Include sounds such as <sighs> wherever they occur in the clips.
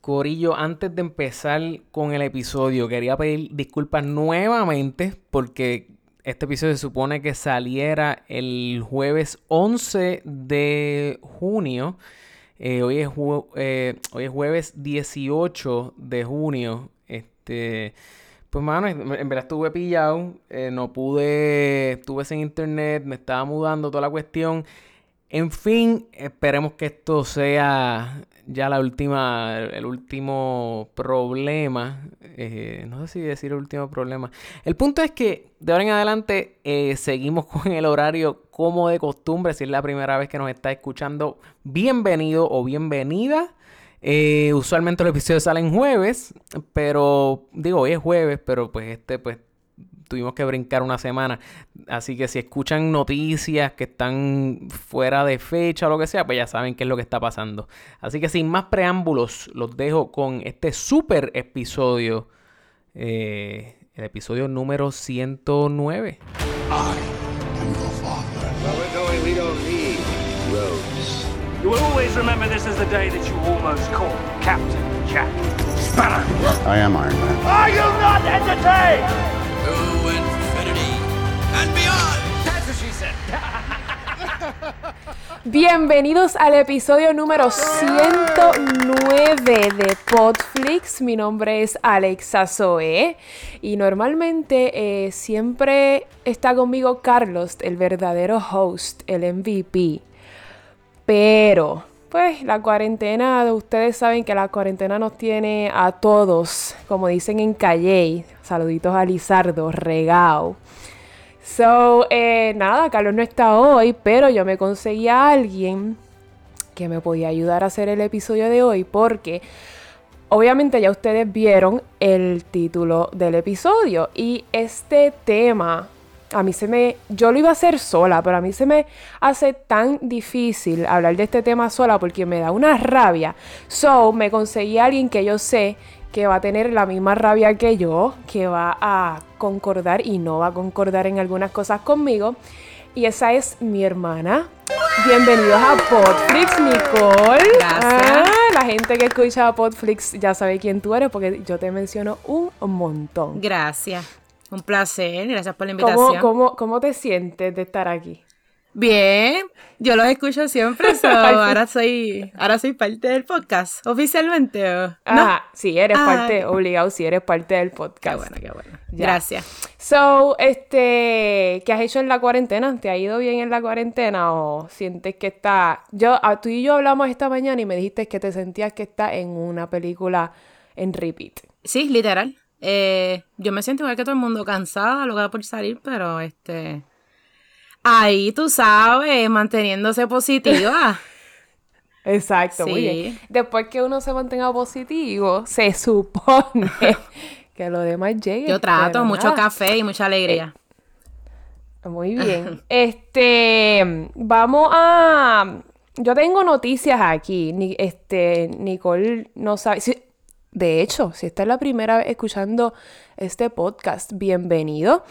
Corillo, antes de empezar con el episodio, quería pedir disculpas nuevamente porque este episodio se supone que saliera el jueves 11 de junio. Eh, hoy, es eh, hoy es jueves 18 de junio. Este, pues, mano, en verdad estuve pillado. Eh, no pude, estuve sin internet, me estaba mudando toda la cuestión. En fin, esperemos que esto sea ya la última, el último problema. Eh, no sé si decir el último problema. El punto es que de ahora en adelante eh, seguimos <laughs> con el horario como de costumbre. Si es la primera vez que nos está escuchando, bienvenido o bienvenida. Eh, usualmente los episodios salen jueves, pero digo, hoy es jueves, pero pues este pues tuvimos que brincar una semana. Así que si escuchan noticias que están fuera de fecha o lo que sea, pues ya saben qué es lo que está pasando. Así que sin más preámbulos, los dejo con este super episodio. Eh, el episodio número 109. You will always remember this as the day that you almost caught Captain Jack Sparrow. I am Iron Man. Are you not entertained? <laughs> Bienvenidos al episodio número 109 de Podflix. Mi nombre es Alexa Zoe y normalmente eh, siempre está conmigo Carlos, el verdadero host, el MVP. Pero, pues la cuarentena, ustedes saben que la cuarentena nos tiene a todos, como dicen en Calle, saluditos a Lizardo, regao. So, eh, nada, Carlos no está hoy, pero yo me conseguí a alguien que me podía ayudar a hacer el episodio de hoy porque obviamente ya ustedes vieron el título del episodio y este tema a mí se me yo lo iba a hacer sola, pero a mí se me hace tan difícil hablar de este tema sola porque me da una rabia. So, me conseguí a alguien que yo sé que va a tener la misma rabia que yo, que va a concordar y no va a concordar en algunas cosas conmigo. Y esa es mi hermana. Bienvenidos a Podflix, Nicole. Gracias. Ah, la gente que escucha Podflix ya sabe quién tú eres porque yo te menciono un montón. Gracias. Un placer. Gracias por la invitación. ¿Cómo, cómo, cómo te sientes de estar aquí? Bien, yo los escucho siempre, <laughs> ahora soy, ahora soy parte del podcast, oficialmente. Ah, sí, eres ah. parte, obligado, si eres parte del podcast. Qué bueno, qué bueno. Gracias. So, este, ¿qué has hecho en la cuarentena? ¿Te ha ido bien en la cuarentena o sientes que está? Yo, tú y yo hablamos esta mañana y me dijiste que te sentías que está en una película en repeat. Sí, literal. Eh, yo me siento igual que todo el mundo cansada, lo que va por salir, pero este ahí tú sabes, manteniéndose positiva. <laughs> Exacto, muy bien. Después que uno se mantenga positivo, se <laughs> supone que lo demás llegue. Yo trato mucho café y mucha alegría. Eh, muy <laughs> bien. este, vamos a. Yo tengo noticias aquí. Ni, este, Nicole no sabe. De hecho, si esta es la primera vez escuchando este podcast, bienvenido.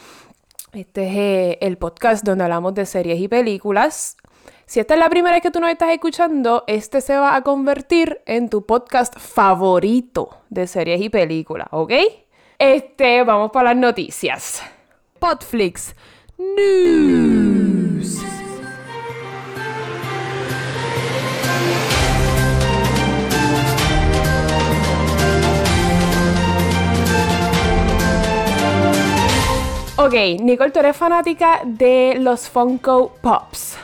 Este es eh, el podcast donde hablamos de series y películas. Si esta es la primera vez que tú nos estás escuchando, este se va a convertir en tu podcast favorito de series y películas, ¿ok? Este, vamos para las noticias. Podflix News. Ok, Nicole, tú eres fanática de los Funko Pops.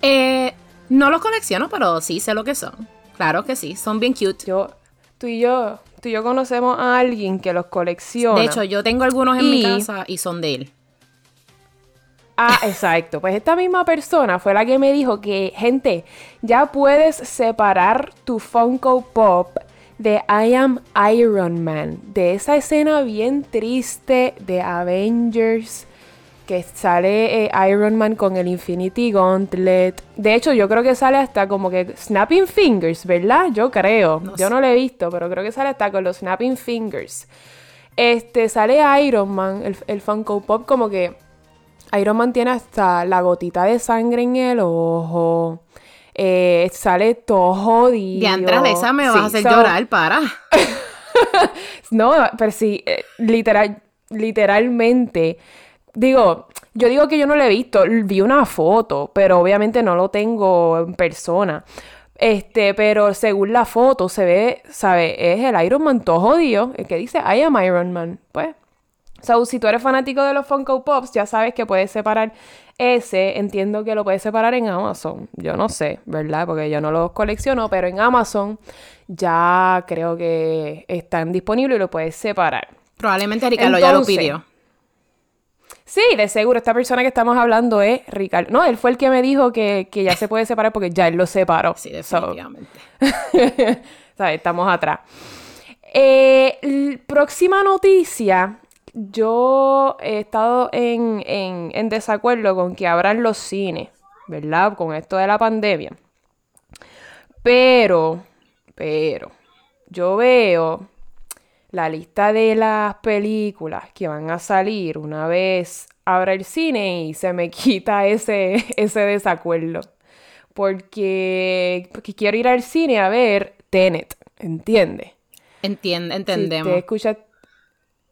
Eh, no los colecciono, pero sí sé lo que son. Claro que sí, son bien cute. Yo, tú y yo, tú y yo conocemos a alguien que los colecciona. De hecho, yo tengo algunos en mi casa y son de él. Ah, exacto. Pues esta misma persona fue la que me dijo que, gente, ya puedes separar tu Funko Pop de I Am Iron Man, de esa escena bien triste de Avengers que sale eh, Iron Man con el Infinity Gauntlet. De hecho, yo creo que sale hasta como que Snapping Fingers, ¿verdad? Yo creo. yo no lo he visto, pero creo que sale hasta con los Snapping Fingers. Este, sale Iron Man, el, el Funko Pop, como que Iron Man tiene hasta la gotita de sangre en el ojo. Eh, sale todo jodido. De atrás de esa me vas a hacer so- llorar, para. <laughs> No, pero sí, eh, literal, literalmente. Digo, yo digo que yo no lo he visto, vi una foto, pero obviamente no lo tengo en persona. Este, pero según la foto se ve, ¿sabe? Es el Iron Man todo jodido, el que dice I am Iron Man. Pues, So, si tú eres fanático de los Funko Pops, ya sabes que puedes separar ese. Entiendo que lo puedes separar en Amazon. Yo no sé, ¿verdad? Porque yo no los colecciono, pero en Amazon ya creo que están disponibles y lo puedes separar. Probablemente Ricardo ya lo pidió. Sí, de seguro, esta persona que estamos hablando es Ricardo. No, él fue el que me dijo que, que ya se puede separar porque ya él lo separó. Sí, So, definitivamente. <laughs> ¿sabes? Estamos atrás. Eh, próxima noticia. Yo he estado en, en- en desacuerdo con que abran los cines, ¿verdad? Con esto de la pandemia. Pero, pero, yo veo la lista de las películas que van a salir una vez abra el cine y se me <laughs> quita ese, ese desacuerdo. Porque, porque quiero ir al cine a ver Tenet, ¿entiende? Entiende, Si entendemos. usted escucha,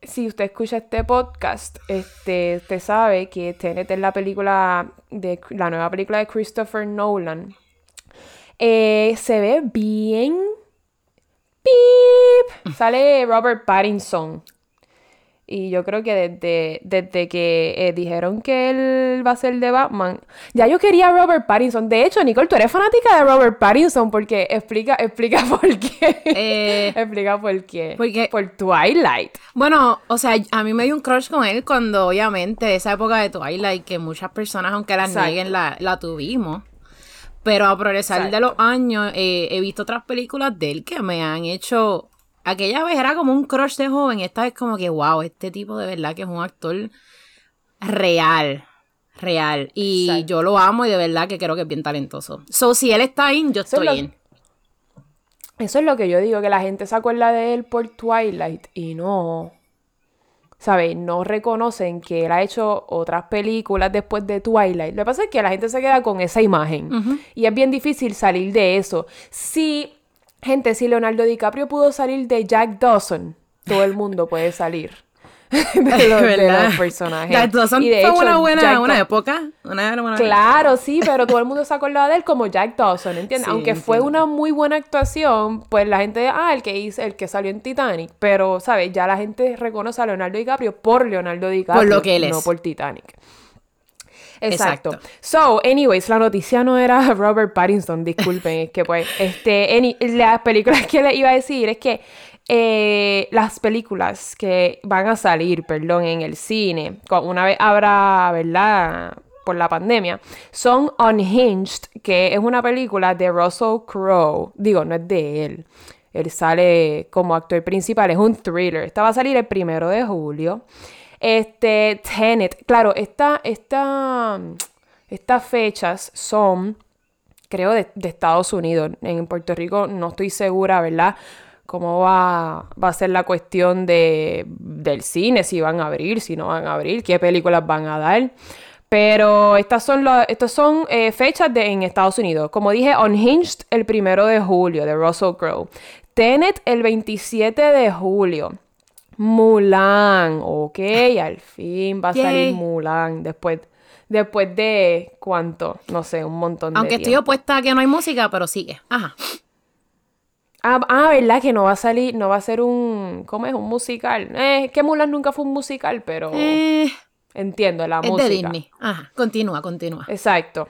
si usted escucha este podcast, este, usted sabe que Tenet es la película de la nueva película de Christopher Nolan. Eh, se ve bien. ¡Pip! Sale Robert Pattinson. Y yo creo que desde, desde que eh, dijeron que él va a ser de Batman, ya yo quería a Robert Pattinson. De hecho, Nicole, tú eres fanática de Robert Pattinson porque explica, <laughs> explica por qué. Eh, <laughs> explica por qué. porque- Por Twilight. Bueno, o sea, a mí me dio un crush con él cuando, obviamente, esa época de Twilight, que muchas personas, aunque la Exacto. nieguen, la, la tuvimos. Pero a progresar de los años, eh, he visto otras películas de él que me han hecho. Aquella vez era como un crush de joven, esta vez como que, wow, este tipo de verdad que es un actor real. Real. Y Exacto. yo lo amo y de verdad que creo que es bien talentoso. So, si él está in, yo es estoy in. Eso es lo que yo digo, que la gente se acuerda de él por Twilight y no. ¿Sabes? No reconocen que él ha hecho otras películas después de Twilight. Lo que pasa es que la gente se queda con esa imagen. Y es bien difícil salir de eso. Si, gente, si Leonardo DiCaprio pudo salir de Jack Dawson, todo el mundo puede salir <laughs> de, los, de ¿Verdad? los personajes. Jack Dawson Y de fue hecho, una buena, Jack una época. Una, Claro, sí, pero todo el mundo se acordaba de él como Jack Dawson, ¿entiendes? Sí, Aunque fue una muy buena actuación, pues la gente, ah, el que hizo, el que salió en Titanic, pero, ¿sabes? Ya la gente reconoce a Leonardo DiCaprio por Leonardo DiCaprio, lo que él no por Titanic. Exacto. Exacto. So, anyways, la noticia no era <laughs> Robert Pattinson, disculpen, es que pues, <laughs> este, any- las películas que le iba a decir es que eh, las películas que van a salir, perdón, en el cine, una vez habrá, ¿verdad? Por la pandemia, son Unhinged, que es una película de Russell Crowe. Digo, no es de él. Él sale como actor principal, es un thriller. Esta va a salir el primero de julio. Este, Tenet, claro, esta, esta, estas fechas son, creo, de, de Estados Unidos. En Puerto Rico no estoy segura, ¿verdad? Cómo va, va a ser la cuestión de, del cine, si van a abrir, si no van a abrir, qué películas van a dar. Pero estas son, estas son eh, fechas de, en Estados Unidos. Como dije, Unhinged el primero de julio, de Russell Crowe. Tenet el 27 de julio. Mulan, ok, al fin va a salir. Mulan después, después de cuánto, no sé, un montón de Aunque estoy opuesta a que no hay música, pero sigue. Ajá. Ah, ah, ¿verdad? Que no va a salir, no va a ser un, ¿cómo es? Un musical. Eh, que Mulan nunca fue un musical, pero Eh, entiendo la es música. de Disney. Ajá. Continúa, continúa. Exacto.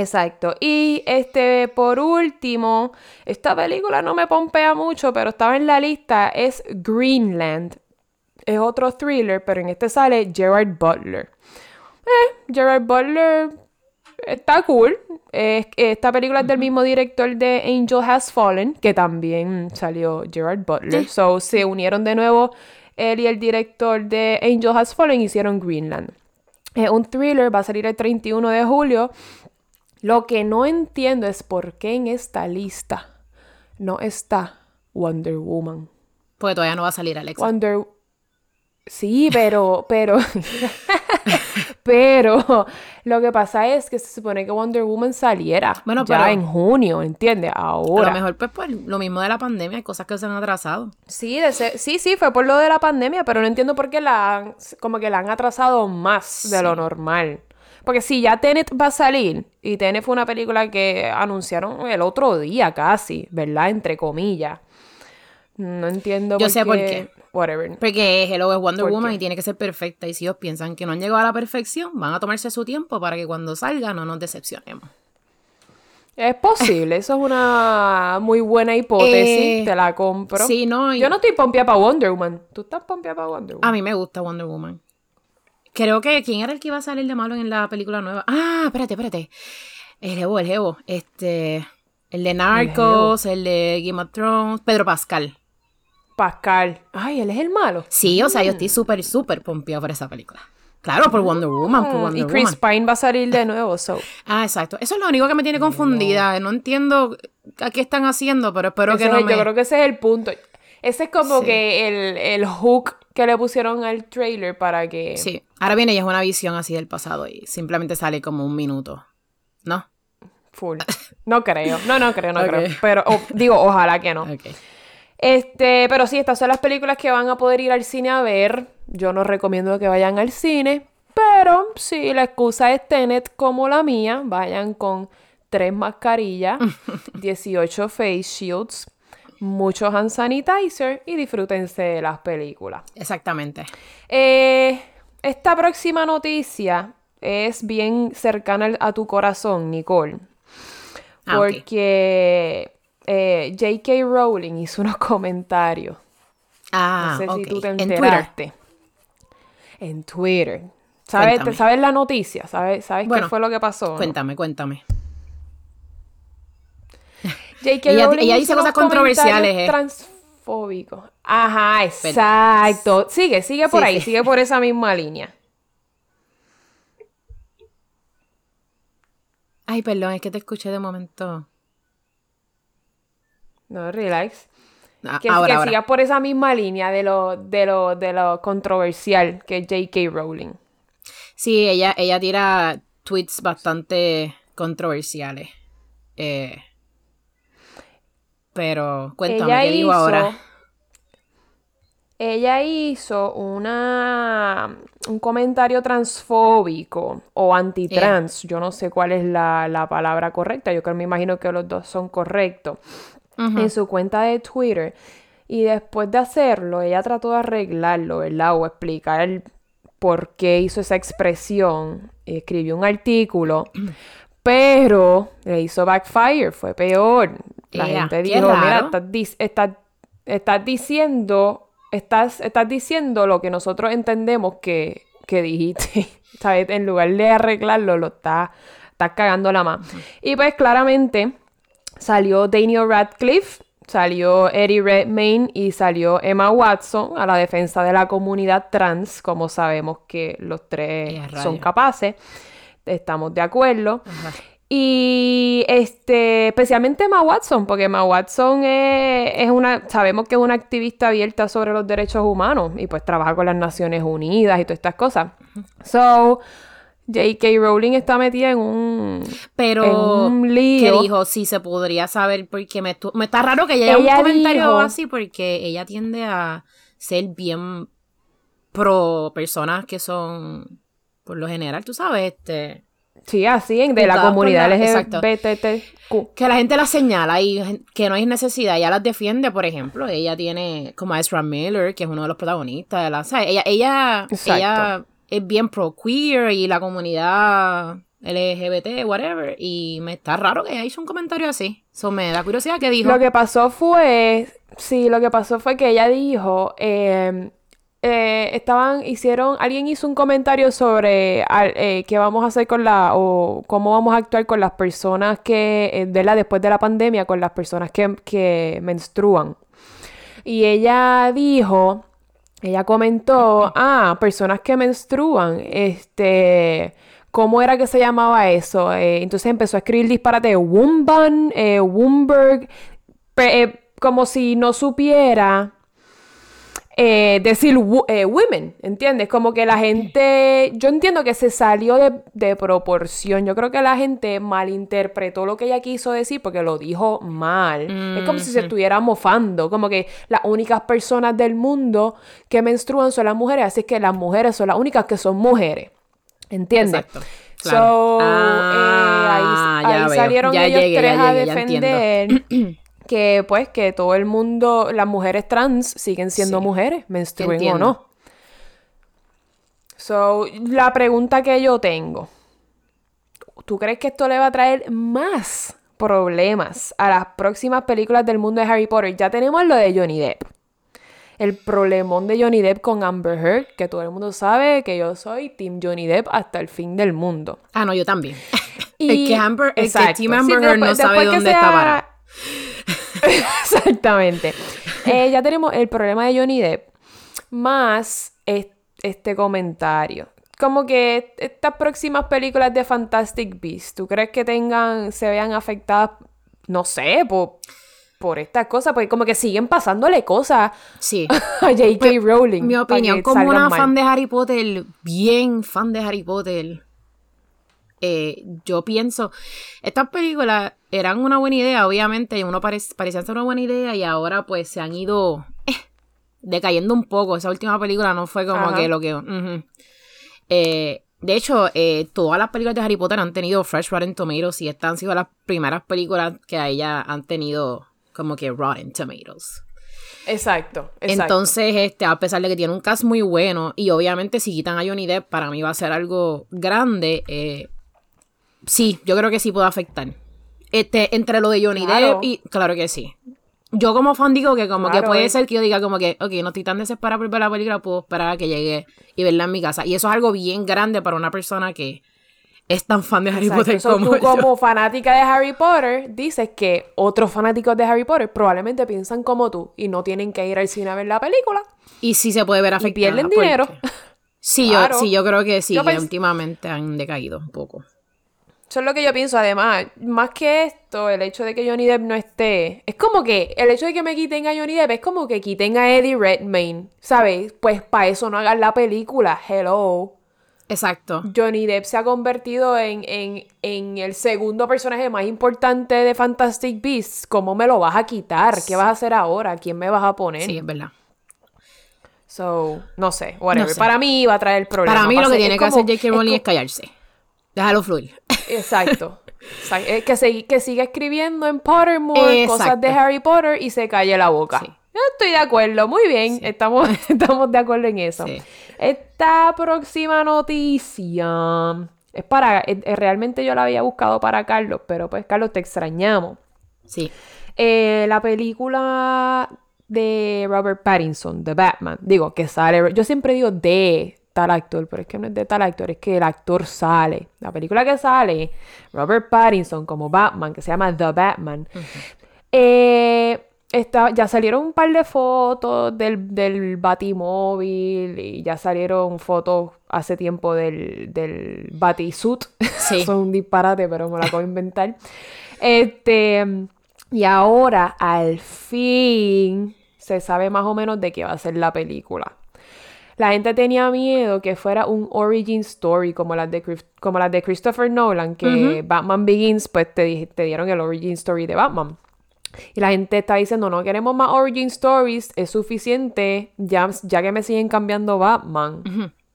Exacto. Y este, por último, esta película no me pompea mucho, pero estaba en la lista, es Greenland. Es otro thriller, pero en este sale Gerard Butler. Eh, Gerard Butler está cool. Es- esta película es del mismo director de Angel Has Fallen, que también salió Gerard Butler. Sí. So se unieron de nuevo él y el director de Angel Has Fallen hicieron Greenland. Es un thriller, va a salir el 31 de julio. Lo que no entiendo es por qué en esta lista no está Wonder Woman. Porque todavía no va a salir Alexa. Wonder Sí, pero, pero. <laughs> Pero lo que pasa es que se supone que Wonder Woman saliera Bueno, ya pero- en junio, ¿entiendes? A Ahora. lo mejor, pues, pues, lo mismo de la pandemia, hay cosas que se han atrasado. Sí, sí, sí, fue por lo de la pandemia, pero no entiendo por qué la han, como que la han atrasado más de lo normal. Porque si ya Tenet va a salir, y Tenet fue una película que anunciaron el otro día casi, ¿verdad? Entre comillas. No entiendo Yo por sé qué. por qué. Whatever. Porque Hello es Wonder ¿Por Woman qué? y tiene que ser perfecta. Y si ellos piensan que no han llegado a la perfección, van a tomarse su tiempo para que cuando salga no nos decepcionemos. Es posible, eso es una muy buena hipótesis, Eh, te la compro. sí, no, Yo no estoy pompeada para Wonder Woman. ¿Tú estás pompeada para Wonder Woman? A mí me gusta Wonder Woman. Creo que. ¿Quién era el que iba a salir de malo en la película nueva? Ah, espérate, espérate. El Jevo, el Jevo. Este. El de Narcos, el, de Game of Thrones. Pedro Pascal. Pascal. Ay, él es el malo. Sí, o sea, yo estoy súper, súper pompeado por esa película. Claro, por Wonder Woman, por Wonder y Chris Woman. Pine va a salir de nuevo, so. <laughs> Ah, exacto. Eso es lo único que me tiene confundida. No entiendo a qué están haciendo, pero espero Ese que no es- me... Yo creo que ese es el punto. Ese es como Sí. que el, el hook que le pusieron al trailer para que... Sí. Ahora viene y es una visión así del pasado y simplemente sale como un minuto. ¿No? Full. No creo. No, no creo, no <laughs> creo. Pero digo, ojalá que no. Este, pero sí, estas son las películas que van a poder ir al cine a ver. Yo no recomiendo que vayan al cine, pero si la excusa es Tenet como la mía, vayan con tres mascarillas, <laughs> 18 face shields, muchos hand sanitizer y disfrútense de las películas. Exactamente. Eh, esta próxima noticia es bien cercana a tu corazón, Nicole. Ah. Porque eh, J.K. Rowling hizo unos comentarios. Ah, no sé si tú te En Twitter. enteraste. En Twitter. ¿Sabes, Cuéntame. ¿sabes la noticia? ¿Sabes, sabes qué fue lo que pasó? no? Cuéntame, cuéntame. J.K. Ella- Rowling ella dice cosas controversiales, eh. Transfóbicos. Ajá, exacto. Sigue, sigue por Sí, ahí, sí. sigue por esa misma línea. Ay, perdón, es que te escuché de momento. No, relax. Ah, Que, ahora, que ahora. sigas por esa misma línea de lo, de lo, de lo controversial que es J.K. Rowling. Sí, ella, ella tira tweets bastante controversiales. Eh, pero cuéntame, ella ¿qué digo hizo, ahora? Ella hizo una un comentario transfóbico o antitrans. Yo no sé cuál es la, la palabra correcta. Yo creo me imagino que los dos son correctos. En su cuenta de Twitter. Y después de hacerlo, ella trató de arreglarlo, ¿verdad? O explicar por qué hizo esa expresión. Escribió un artículo. Pero le hizo backfire, fue peor. La Ea, gente dijo, mira, estás, estás- estás diciendo, estás, estás diciendo lo que nosotros entendemos que, que dijiste. <laughs> ¿Sabes? En lugar de arreglarlo, lo estás, estás cagando la más. Y pues claramente salió Daniel Radcliffe, salió Eddie Redmayne y salió Emma Watson a la defensa de la comunidad trans, como sabemos que los tres son capaces. Estamos de acuerdo. Ajá. Y este, especialmente Emma Watson, porque Emma Watson es, es una, sabemos que es una activista abierta sobre los derechos humanos y pues trabaja con las Naciones Unidas y todas estas cosas. So, J.K. Rowling está metida en un, Pero, en un ¿qué lío. dijo? Sí, se podría saber porque me, me está raro que ella Ella un comentario dijo- así porque ella tiende a ser bien pro personas que son, por lo general, tú sabes, este... Sí, así, en- de la comunidad. LGBTQ. Que la gente las señala y que no hay necesidad. Ella las defiende, por ejemplo. Ella tiene como a Ezra Miller, que es uno de los protagonistas. De la, ¿sabes? Ella, ella, Exacto. ella es bien pro queer y la comunidad LGBT, whatever. Y me está raro que ella hizo un comentario así. Eso me da curiosidad que dijo. Lo que pasó fue, sí, lo que pasó fue que ella dijo, eh, eh, estaban, hicieron, alguien hizo un comentario sobre al- eh, qué vamos a hacer con la, o cómo vamos a actuar con las personas que, eh, de la, después de la pandemia, con las personas que, que menstruan. Y ella dijo, ella comentó, <laughs> ah, personas que menstruan, este, ¿cómo era que se llamaba eso? Eh, entonces empezó a escribir disparate, Wumban, eh, Wumberg, como si no supiera eh, decir eh, women, ¿entiendes? Como que la gente, yo entiendo que se salió de, de proporción, yo creo que la gente malinterpretó lo que ella quiso decir porque lo dijo mal. Es como si se estuviera mofando, como que las únicas personas del mundo que menstruan son las mujeres, así que las mujeres son las únicas que son mujeres, ¿entiendes? Exacto. So, Claro. eh, Ah, ahí, salieron Ya ellos llegué, tres ya a llegué, entiendo. defender <clears throat> <clears throat> que pues que todo el mundo, las mujeres trans siguen siendo Sí. mujeres, menstruen o no. So, la pregunta que yo tengo, ¿tú crees que esto le va a traer más problemas a las próximas películas del mundo de Harry Potter? Ya tenemos lo de Johnny Depp. El problemón de Johnny Depp con Amber Heard, que todo el mundo sabe que yo soy Team Johnny Depp hasta el fin del mundo. Ah, no, yo también. <laughs> Y- el que Amber, el que Exacto. Team Sí, Amber Heard no sabe dónde está sea- parado. <laughs> Exactamente. <laughs> Eh, ya tenemos el problema de Johnny Depp más es- este comentario. Como que estas próximas películas de Fantastic Beasts, ¿tú crees que tengan, se vean afectadas, no sé, por, por estas cosas? Porque como que siguen pasándole cosas Sí. <laughs> a J.K. Rowling. Mi opinión, como una mal. fan de Harry Potter, bien fan de Harry Potter, eh, yo pienso, estas películas eran una buena idea, obviamente, uno parec- parecían ser una buena idea y ahora pues se han ido eh, decayendo un poco. Esa última película no fue como Ajá. que lo que... Eh, de hecho, todas las películas de Harry Potter han tenido Fresh Rotten Tomatoes y estas han sido las primeras películas que a ella han tenido como que Rotten Tomatoes. Exacto, exacto. Entonces, este, a pesar de que tiene un cast muy bueno, y obviamente si quitan a Johnny Depp, para mí va a ser algo grande. eh, sí, yo creo que sí puede afectar. Este, entre lo de Johnny Claro. Depp y. Claro que sí. Yo como fan digo que como Claro, que puede ser que yo diga como que, ok, no estoy tan desesperada por ver la película, puedo esperar a que llegue y verla en mi casa. Y eso es algo bien grande para una persona que es tan fan de Harry Exacto. Potter So, como tú <laughs> yo. como fanática de Harry Potter dices que otros fanáticos de Harry Potter probablemente piensan como tú y no tienen que ir al cine a ver la película Y sí se puede ver y afectada. pierden porque- dinero. Sí, Claro. yo, sí, yo creo que sí, Yo que últimamente han decaído un poco. Eso es lo que yo pienso, además, más que esto, el hecho de que Johnny Depp no esté, es como que el hecho de que me quiten a Johnny Depp es como que quiten a Eddie Redmayne, ¿sabes? Pues para eso no hagan la película, hello. Exacto. Johnny Depp se ha convertido en, en, en el segundo personaje más importante de Fantastic Beasts. ¿Cómo me lo vas a quitar? ¿Qué vas a hacer ahora? ¿Quién me vas a poner? Sí, es verdad. So, no sé, whatever. No sé. Para mí va a traer problemas. Para mí lo que tiene es que hacer J.K. es Rowling co- es callarse. Déjalo fluir. Exacto. Exacto. Eh, Que, se- que siga escribiendo en Pottermore cosas Exacto. de Harry Potter y se calle la boca. Sí. Yo estoy de acuerdo, muy bien. Estamos, <laughs> estamos de acuerdo en eso. Sí. Esta próxima noticia es para. realmente yo la había buscado para Carlos, pero pues, Carlos, te extrañamos. Sí. Eh, la película de Robert Pattinson, The Batman. Digo, que sale. Yo siempre digo de tal actor, pero es que no es de tal actor, es que el actor sale. La película que sale, Robert Pattinson como Batman, que se llama The Batman. Eh, está- ya salieron un par de fotos del, del Batimóvil y ya salieron fotos hace tiempo del, del Batisuit. Sí. <laughs> Son un disparate, pero me la acabo de inventar. Este, y ahora, al fin, se sabe más o menos de qué va a ser la película. La gente tenía miedo que fuera un origin story como las de, como las de Christopher Nolan, que Batman Begins, pues te, te dieron el origin story de Batman. Y la gente está diciendo, no queremos más origin stories, es suficiente, ya, ya que me siguen cambiando Batman.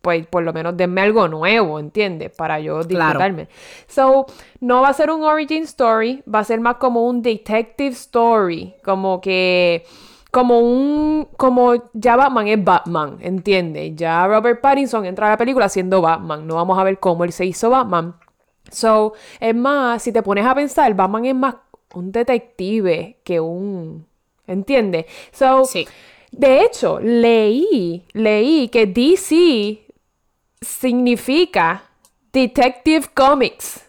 Pues por lo menos denme algo nuevo, ¿entiendes? Para yo Claro. disfrutarme. So, no va a ser un origin story, va a ser más como un detective story. Como que. Como un. Como ya Batman es Batman, ¿entiendes? Ya Robert Pattinson entra a la película siendo Batman. No vamos a ver cómo él se hizo Batman. So, es más, si te pones a pensar, Batman es más un detective que un. ¿Entiendes? So, Sí. de hecho, leí, leí que DC significa Detective Comics.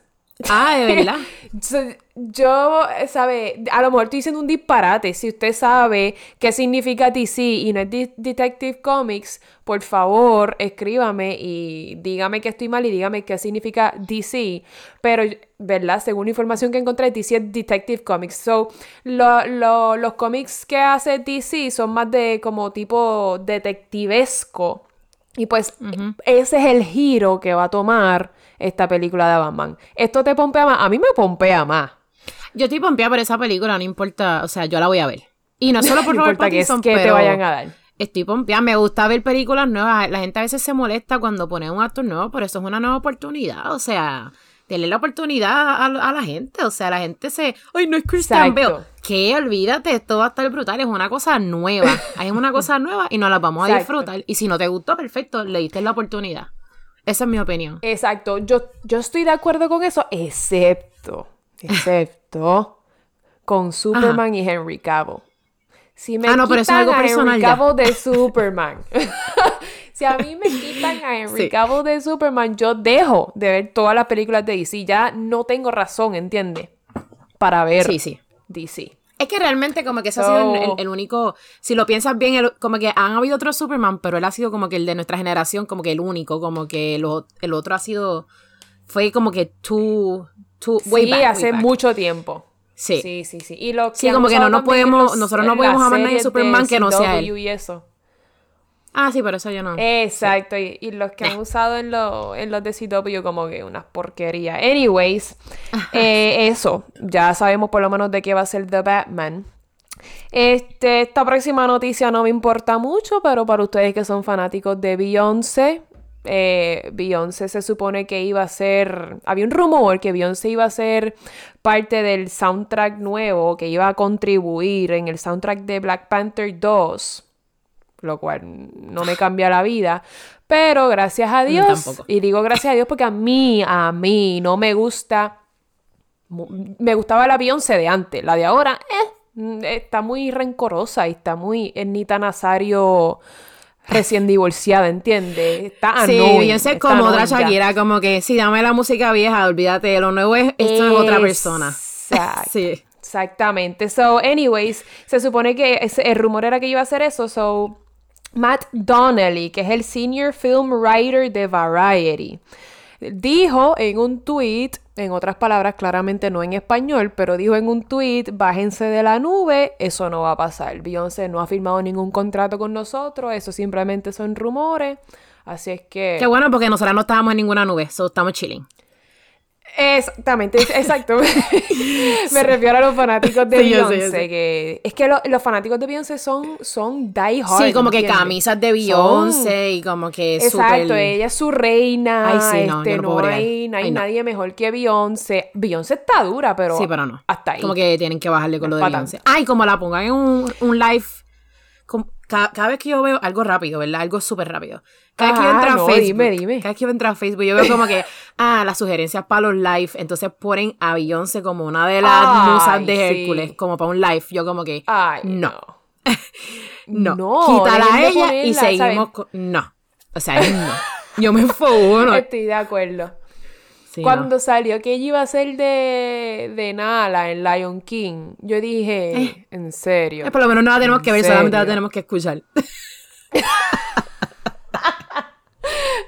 Ah, de verdad. <laughs> Yo, eh, sabe, a lo mejor estoy diciendo un disparate. Si usted sabe qué significa DC y no es de- Detective Comics, por favor, escríbame y dígame que estoy mal y dígame qué significa DC. Pero, ¿verdad? Según la información que encontré, DC es Detective Comics. So, lo- lo- los cómics que hace DC son más de como tipo detectivesco. Y pues ese es el giro que va a tomar esta película de Batman. ¿Esto te pompea más? A mí me pompea más. Yo estoy pompeada por esa película, no importa, o sea, yo la voy a ver. Y no solo <laughs> por No Robert importa que, es- Pattinson, te vayan a dar. Estoy pompeada, me gusta ver películas nuevas. La gente a veces se molesta cuando ponen un actor nuevo, pero eso es una nueva oportunidad, o sea, denle la oportunidad a, a la gente, o sea, la gente se, ay, no es Christian. Bale. Que olvídate, esto va a estar brutal, es una cosa nueva, <laughs> es una cosa nueva y nos la vamos a Exacto. disfrutar. Y si no te gustó, perfecto, le diste la oportunidad. Esa es mi opinión. Exacto, yo, yo estoy de acuerdo con eso, excepto, excepto <laughs> con Superman y Henry Cavill. Si me Ah, no, pero eso es quitan algo a personal Henry. Cavill de Superman, <laughs> si a mí me quitan a Henry Sí. Cavill de Superman, yo dejo de ver todas las películas de DC. Ya no tengo razón, ¿entiendes? Para ver Sí, sí. DC. Es que realmente como que ese ha sido el, el- So- el único, si lo piensas bien, el- como que han habido otros Superman, pero él ha sido como que el de nuestra generación, como que el único, como que lo- el otro ha sido, fue como que too, way sí, back, way hace back. mucho tiempo. Sí. Sí, sí, sí. Y lo Sí, han como que no nos podemos- los- nosotros no podemos amar nadie Superman que no sea él. y eso. Ah, sí, pero eso yo no. Exacto, y, y los que han usado en, lo- en los de CW como que unas porquerías. Anyways, <laughs> eh, eso, ya sabemos por lo menos de qué va a ser The Batman. Este, esta próxima noticia no me importa mucho, pero para ustedes que son fanáticos de Beyoncé, eh, Beyoncé se supone que iba a ser, había un rumor que Beyoncé iba a ser parte del soundtrack nuevo, que iba a contribuir en el soundtrack de Black Panther 2 lo cual no me cambia la vida. Pero gracias a Dios, tampoco. y digo gracias a Dios porque a mí, a mí no me gusta, me gustaba la Beyoncé de antes, la de ahora, eh, mm, está muy rencorosa y está muy Ernita Nazario recién divorciada, ¿entiendes? Está Sí, annoying, está como otra. Shakira, como que sí, dame la música vieja, olvídate de lo nuevo, es, esto es otra persona. <laughs> Sí. Exactamente. So, anyways, se supone que ese- el rumor era que iba a hacer eso. So, Matt Donnelly, que es el senior film writer de Variety, dijo en un tweet, en otras palabras, claramente no en español, pero dijo en un tweet, bájense de la nube, eso no va a pasar. Beyoncé no ha firmado ningún contrato con nosotros, eso simplemente son rumores. Así es que... Qué bueno, porque nosotros no estábamos en ninguna nube, so estamos chilling. Exactamente, exacto. <laughs> Me refiero a los fanáticos de Sí, yo sé, yo Beyoncé. sé. Que es que lo- los fanáticos de Beyoncé son, son die hard. Sí, como que ¿entiendes? camisas de Son- Beyoncé y como que Exacto, súper... ella es su reina. Ay, sí, no, este, no no, hay, no hay Ay, no. nadie mejor que Beyoncé. Beyoncé está dura, pero. Sí, pero no. Hasta ahí. Como que tienen que bajarle con lo de Beyoncé. Ay, como la pongan en un, un live. com- ca- cada, vez que yo veo algo rápido, ¿verdad? Algo súper rápido. Cada vez que yo Ajá, entro a no, Facebook. dime, dime. Cada vez que yo entro a Facebook, yo veo como que, <laughs> ah, las sugerencias para los live. Entonces ponen a Beyoncé como una de las Ay, musas de sí. Hércules, como para un live. Yo como que, Ay, no. no. <laughs> No, No, quítala a ella y seguimos con... No. O sea, no. Yo me <laughs> enfogo, Estoy de acuerdo. Sí, no. Cuando salió que ella iba a ser de, de Nala en Lion King, yo dije, en serio. Eh, por lo menos no la tenemos que ver, ¿En solamente la tenemos que escuchar. <laughs>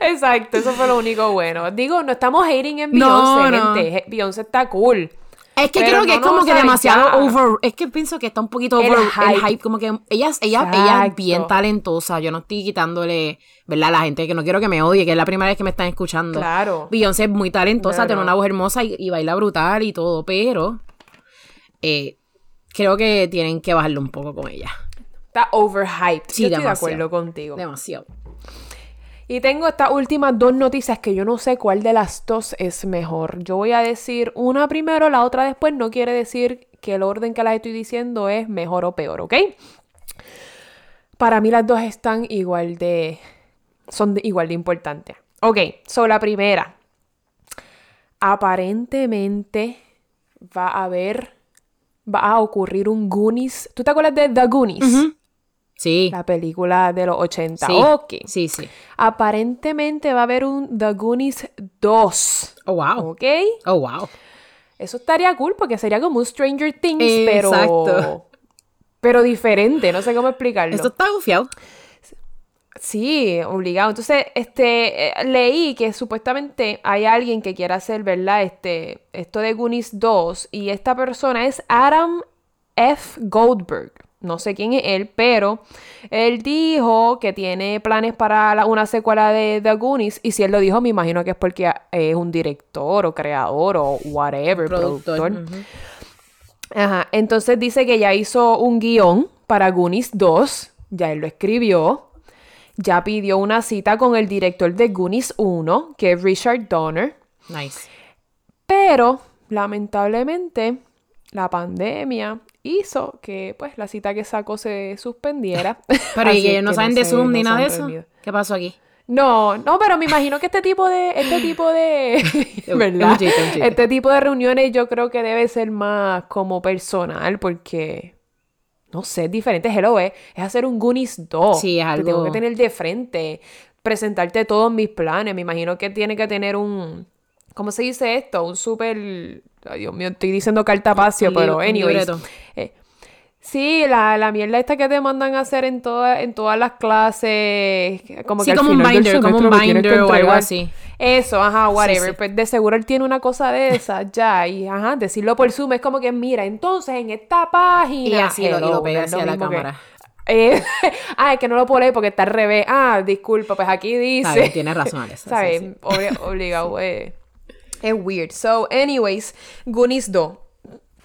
Exacto, eso fue lo único bueno. Digo, no estamos hating en Beyoncé, no. gente. Beyoncé está cool. Es que Pero creo que no, es no, como o que sea, demasiado ya. over. Es que pienso que está un poquito over el hype. hype. Como que ella, ella, ella es bien talentosa. Yo no estoy quitándole, ¿verdad? A la gente que no quiero que me odie, que es la primera vez que me están escuchando. Claro. Beyoncé es muy talentosa, tiene una voz hermosa y, y baila brutal y todo, pero eh, creo que tienen que bajarlo un poco con ella. Está overhyped. Sí, yo estoy de acuerdo contigo. Demasiado. Y tengo estas últimas dos noticias que yo no sé cuál de las dos es mejor. Yo voy a decir una primero, la otra después. No quiere decir que el orden que las estoy diciendo es mejor o peor, ¿ok? Para mí las dos están igual de... son igual de importantes. Ok, so la primera. Aparentemente va a haber... Va a ocurrir un Goonies. ¿Tú te acuerdas de The Goonies? Sí. La película de los 80. Sí. Ok. Sí, sí. Aparentemente va a haber un The Goonies 2. Oh, wow. ¿Ok? Oh, wow. Eso estaría cool porque sería como un Stranger Things, pero. Exacto. Pero diferente, no sé cómo explicarlo. Esto está gufiado. Sí, obligado. Entonces, este, eh, leí que supuestamente hay alguien que quiera hacer, ¿verdad? Este, esto de Goonies 2 y esta persona es Adam F. Goldberg. No sé quién es él, pero él dijo que tiene planes para la- una secuela de The Goonies y si él lo dijo, me imagino que es porque es un director o creador o whatever, Productor. Ajá, entonces dice que ya hizo un guion para Goonies 2, ya él lo escribió, ya pidió una cita con el director de Goonies 1, que es Richard Donner, Nice. pero lamentablemente la pandemia hizo que pues la cita que sacó se suspendiera. <laughs> Pero y ellos no saben de Zoom ni nada de eso. ¿Qué pasó aquí? No, no, pero me imagino que este tipo de, este tipo de, <laughs> un ¿verdad? chiste, un chiste. Este tipo de reuniones yo creo que debe ser más como personal porque, no sé, es diferente. Hello, eh, es hacer un Goonies 2. Sí, es Te tengo algo- que tener de frente, presentarte todos mis planes. Me imagino que tiene que tener un, ¿cómo se dice esto? Un súper, ay Dios mío, estoy diciendo cartapacio, Un pero un anyways. eh, Sí, la, la mierda esta que te mandan a hacer en, toda, en todas las clases, como Sí, que al como un final del binder, como un binder o algo así. Eso, ajá, whatever. sí. Pues de seguro él tiene una cosa de esas <laughs> ya. Y ajá, decirlo por Zoom es como que, mira, entonces en esta página. Y así lo, y lo pega hacia la mismo que- cámara. Eh, <laughs> ah, es que no lo puedo leer porque está al revés. Ah, disculpa, pues aquí dice. Tienes razón, Alexa, ¿Sabes? sí. <laughs> Obligado, eh. Es weird. So, anyways, Goonies 2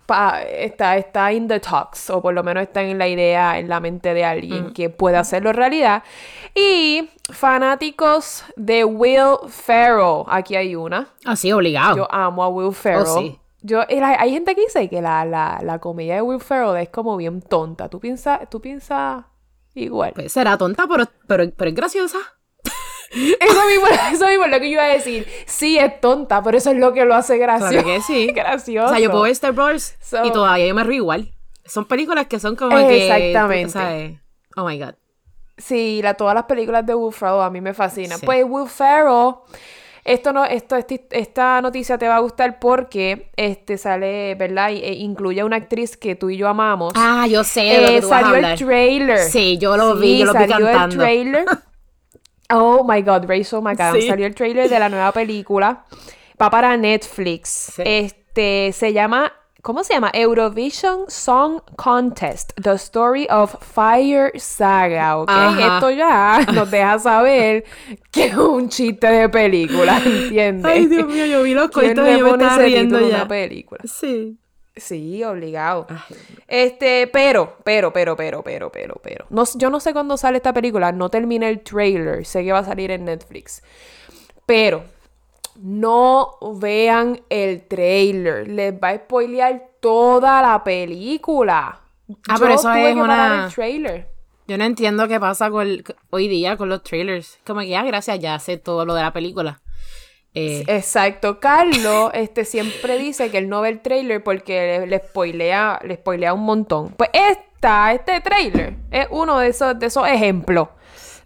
pa- está, está in the talks, o por lo menos está en la idea, en la mente de alguien que pueda hacerlo realidad. Y fanáticos de Will Ferrell, aquí hay una. Así, obligado. Yo amo a Will Ferrell. Oh, sí. Yo, la- hay gente que dice que la, la, la comedia de Will Ferrell es como bien tonta. ¿Tú piensas, tú piensas igual? Pues será tonta, pero, pero, pero es graciosa. Eso mismo, eso mismo es lo que yo iba a decir. Sí, es tonta, pero eso es lo que lo hace gracioso. Claro que sí. <laughs> gracioso. O sea, yo puedo ver Brothers So- y todavía yo me río igual. Son películas que son como que... Exactamente. sabes, Oh my God. Sí, la, todas las películas de Will Ferrell a mí me fascinan. Sí. Pues Will Ferrell, esto no, esto, esti- esta noticia te va a gustar porque este sale, ¿verdad? Y- e incluye a una actriz que tú y yo amamos. Ah, yo sé de lo Eh, que tú vas a salió el trailer. Sí, yo lo vi, yo lo vi salió cantando. el trailer. <laughs> Oh my God, Rachel McAdams. Sí. Salió el trailer de la nueva película. Va para Netflix. Sí. Este se llama. ¿Cómo se llama? Eurovision Song Contest, The Story of Fire Saga, ¿ok? Ajá. Esto ya <laughs> nos deja saber que es un chiste de película, ¿entiendes? Ay, Dios mío, yo vi los ¿Quién coitos le y yo me pone estaba ese riendo ya. una película? Sí. Sí, obligado. Este, pero, pero, pero, pero, pero, pero, pero. No, yo no sé cuándo sale esta película, no terminé el trailer, sé que va a salir en Netflix. Pero, no vean el trailer, les va a spoilear toda la película. Ah, pero eso tuve es que parar una- el trailer. Yo no entiendo qué pasa con hoy día con los trailers. Como que ya, gracias, ya sé todo lo de la película. Eh, Exacto, Carlos este, siempre dice que él no ve el trailer porque le, le spoilea, le spoilea un montón. Pues esta, este trailer es uno de esos, de esos ejemplos.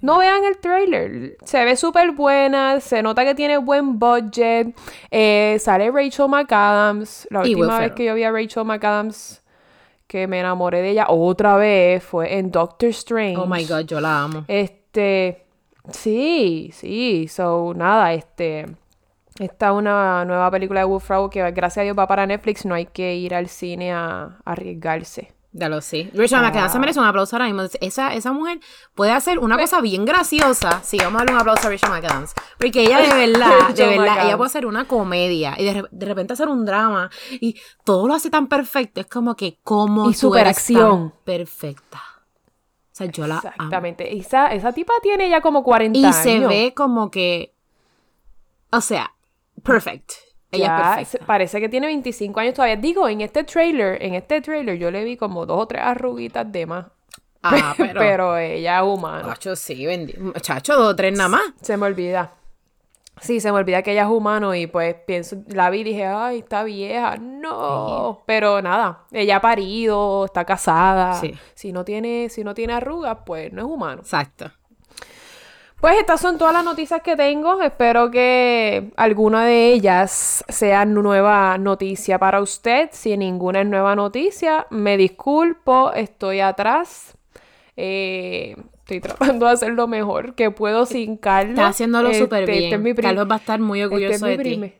No vean el trailer, se ve súper buena, se nota que tiene buen budget, eh, sale Rachel McAdams, la Y última vez que yo vi a Rachel McAdams que me enamoré de ella otra vez fue en Doctor Strange. oh my God, yo la amo. Este, sí, sí, so, nada, este, esta es una nueva película de Ferrell que gracias a Dios va para Netflix, no hay que ir al cine a, a arriesgarse. Ya lo sé. Rachel McAdams se merece un aplauso ahora mismo. Esa, esa mujer puede hacer una cosa bien graciosa. Sí, vamos a darle un aplauso a Rachel McAdams. Porque ella de <laughs> verdad, de verdad, McAdams. ella puede hacer una comedia y de, de repente hacer un drama y todo lo hace tan perfecto. Es como que, como Y superacción. perfecta. O sea, yo la amo. Exactamente. Esa, esa tipa tiene ya como 40 Y años. se ve como que, o sea, perfect. Ella Ya, es perfecta. parece que tiene 25 años todavía. Digo, en este trailer, en este trailer yo le vi como dos o tres arruguitas de más. Ah, <laughs> pero, Pero ella es humana. Chacho, sí, Chacho, dos o tres nada más. Se me olvida. Sí, se me olvida que ella es humano y pues pienso, la vi y dije, ay, está vieja. No. Pero nada, ella ha parido, está casada. Sí. Si no tiene, si no tiene arrugas, pues no es humano. Exacto. Pues estas son todas las noticias que tengo. Espero que alguna de ellas sea nueva noticia para usted. Si ninguna es nueva noticia, me disculpo, estoy atrás. Eh, estoy tratando de hacer lo mejor que puedo sin Carlos. Está haciéndolo súper Este, bien. este es Carlos va a estar muy este es orgulloso de ti.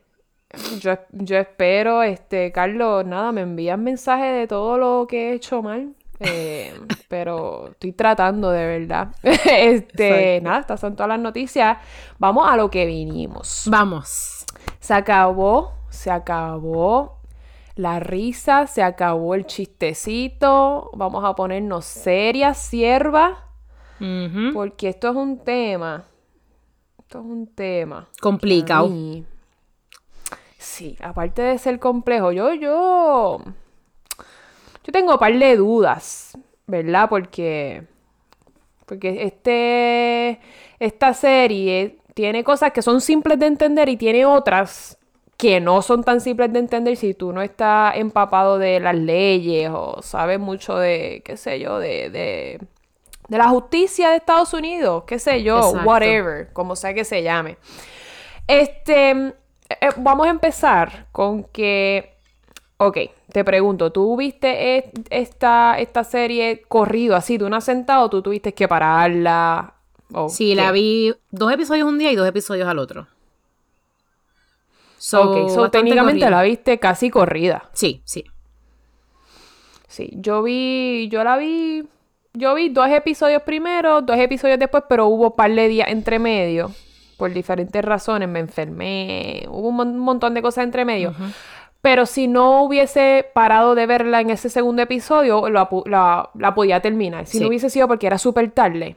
Yo, yo espero, este, Carlos, nada, me envían mensajes de todo lo que he hecho mal. Eh, pero estoy tratando de verdad. <laughs> este, Exacto. nada, estas son todas las noticias. Vamos a lo que vinimos. Vamos. Se acabó, se acabó la risa, se acabó el chistecito. Vamos a ponernos serias, sierva, porque esto es un tema. Esto es un tema. Complicado. Sí, aparte de ser complejo, yo, yo. Yo tengo un par de dudas, ¿verdad? Porque. Porque este. Esta serie tiene cosas que son simples de entender y tiene otras que no son tan simples de entender si tú no estás empapado de las leyes o sabes mucho de, qué sé yo, de, de, de la justicia de Estados Unidos, qué sé yo, Exacto. whatever, como sea que se llame. Este, eh, vamos a empezar con que, ok, te pregunto, ¿tú viste esta, esta serie corrido así de una sentada o tú tuviste que pararla? ¿O Sí, la vi dos episodios un día y dos episodios al otro. So, ok, so técnicamente corrida. la viste casi corrida. Sí, sí. Sí, yo vi, yo la vi, yo vi dos episodios primero, dos episodios después, pero hubo par de días entre medio. Por diferentes razones, me enfermé, hubo un mon- montón de cosas entre medio. Pero si no hubiese parado de verla en ese segundo episodio, la, la- la podía terminar. Si Sí. no hubiese sido porque era súper tarde.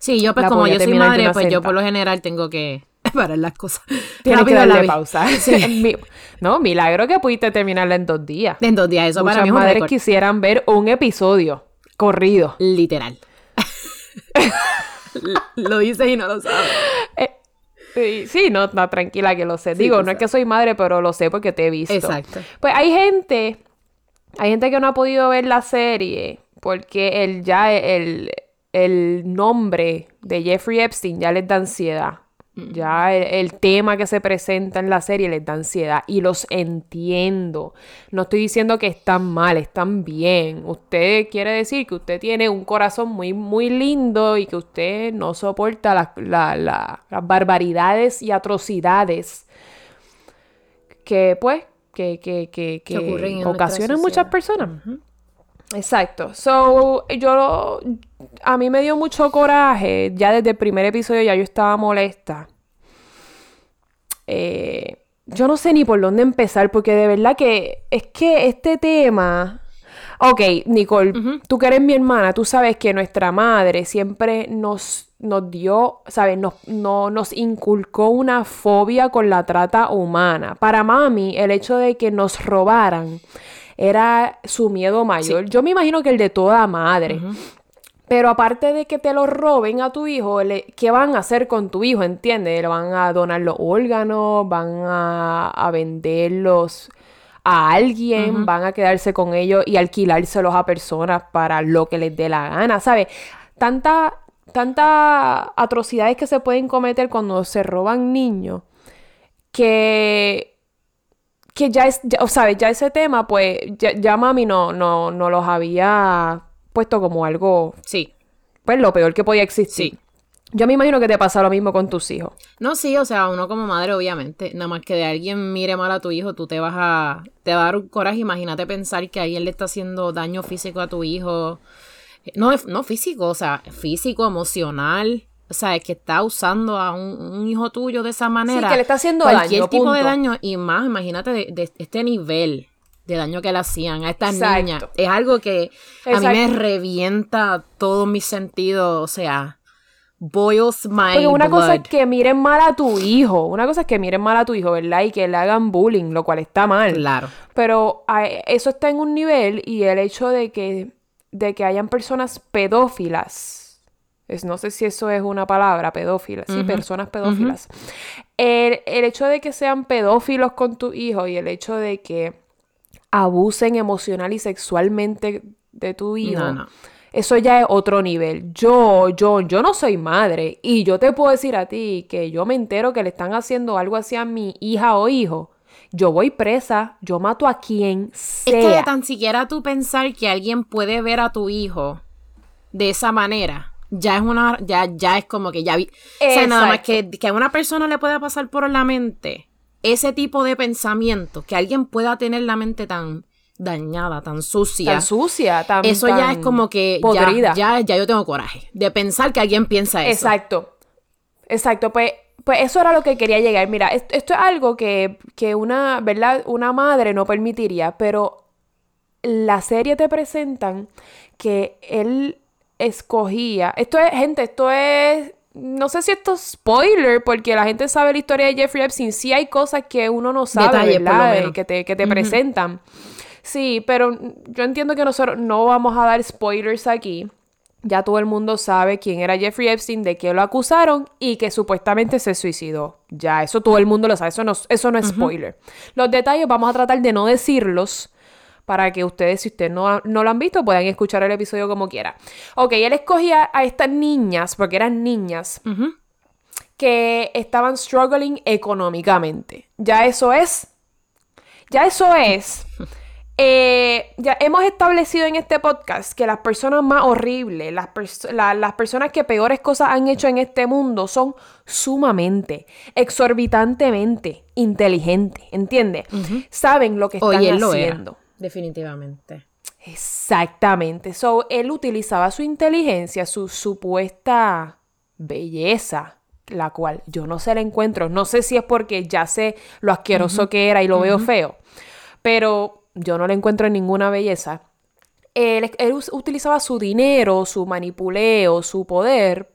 Sí, yo pues como yo soy madre, pues yo por lo general tengo que <laughs> parar las cosas. <laughs> Tienes que Rápido darle pausa. <laughs> Mi- no, milagro que pudiste terminarla en dos días. En dos días, eso Muchas para mí es un madres quisieran ver un episodio corrido. Literal. lo dices y no lo sabes. Sí, sí, no, no, tranquila que lo sé. Digo, no es que soy madre, pero lo sé porque te he visto. Exacto. Pues hay gente, hay gente que no ha podido ver la serie porque el ya el, el nombre de Jeffrey Epstein ya les da ansiedad. Ya el, el tema que se presenta en la serie les da ansiedad y los entiendo. No estoy diciendo que están mal, están bien. Usted quiere decir que usted tiene un corazón muy, muy lindo y que usted no soporta las- la- la- las barbaridades y atrocidades que pues que, que, que, que ocasionan muchas personas. Exacto. So, yo a mí me dio mucho coraje. Ya desde el primer episodio ya yo estaba molesta. Eh, yo no sé ni por dónde empezar, porque de verdad que es que este tema. Ok, Nicole, tú que eres mi hermana, tú sabes que nuestra madre siempre nos, nos dio, ¿sabes? Nos, no, nos inculcó una fobia con la trata humana. Para mami, el hecho de que nos robaran era su miedo mayor. Yo me imagino que el de toda madre. Pero aparte de que te lo roben a tu hijo, le- ¿qué van a hacer con tu hijo? ¿Entiendes? Le van a donar los órganos, van a, a venderlos a alguien, van a quedarse con ellos y alquilárselos a personas para lo que les dé la gana, ¿sabes? Tanta, tantas atrocidades que se pueden cometer cuando se roban niños que que ya es, ya, o sabes, ya ese tema, pues, ya, ya mami no, no, no los había puesto como algo, Sí. pues, lo peor que podía existir. Sí. Yo me imagino que te pasa lo mismo con tus hijos. No, sí, o sea, uno como madre, obviamente, nada más que de alguien mire mal a tu hijo, tú te vas a, te va a dar un coraje, imagínate pensar que alguien le está haciendo daño físico a tu hijo, Eh, no, no físico, o sea, físico, emocional, o sea, es que está usando a un, un hijo tuyo de esa manera. que le está haciendo cualquier daño, tipo de daño, y más, imagínate de, de este nivel de daño que le hacían a estas Exacto. niñas. Es algo que a mí me revienta todos mis sentidos, o sea, boils my Porque una cosa es que miren mal a tu hijo, una cosa es que miren mal a tu hijo, ¿verdad? Y que le hagan bullying, lo cual está mal. Claro. Pero a- eso está en un nivel y el hecho de que, de que hayan personas pedófilas, es, no sé si eso es una palabra, pedófilas, sí, personas pedófilas. el, el hecho de que sean pedófilos con tu hijo y el hecho de que abusen emocional y sexualmente de tu hijo, No, no. Eso ya es otro nivel. Yo, yo, yo no soy madre. Y yo te puedo decir a ti que yo me entero que le están haciendo algo así a mi hija o hijo. Yo voy presa, yo mato a quien sea. Es que tan siquiera tú pensar que alguien puede ver a tu hijo de esa manera, ya es una, ya, ya es como que ya vi. O sea, nada más que, que a una persona le pueda pasar por la mente ese tipo de pensamiento, que alguien pueda tener la mente tan dañada, tan sucia. Tan sucia, tan Eso ya es como que podrida. ya, ya, ya yo tengo coraje de pensar que alguien piensa eso. Exacto. Exacto, pues, pues eso era lo que quería llegar. Mira, esto, esto es algo que, que una, ¿verdad? Una madre no permitiría, pero la serie te presentan que él escogía. Esto es, gente, esto es. No sé si esto es spoiler, porque la gente sabe la historia de Jeffrey Epstein. Sí hay cosas que uno no sabe. Que te, que te presentan. Sí, pero yo entiendo que nosotros no vamos a dar spoilers aquí. Ya todo el mundo sabe quién era Jeffrey Epstein, de qué lo acusaron y que supuestamente se suicidó. Ya, eso todo el mundo lo sabe, eso no, eso no es spoiler. Los detalles vamos a tratar de no decirlos para que ustedes, si ustedes no, no lo han visto, puedan escuchar el episodio como quiera. Ok, él escogía a estas niñas, porque eran niñas, que estaban struggling económicamente. Ya eso es. Ya eso es. <laughs> eh, ya hemos establecido en este podcast que las personas más horribles, las, la- las personas que peores cosas han hecho en este mundo son sumamente, exorbitantemente inteligentes, ¿entiendes? Saben lo que están Oye, lo haciendo. Definitivamente. Exactamente. So, él utilizaba su inteligencia, su supuesta belleza, la cual yo no se la encuentro. No sé si es porque ya sé lo asqueroso que era y lo veo feo, pero yo no le encuentro ninguna belleza. Él, él utilizaba su dinero, su manipuleo, su poder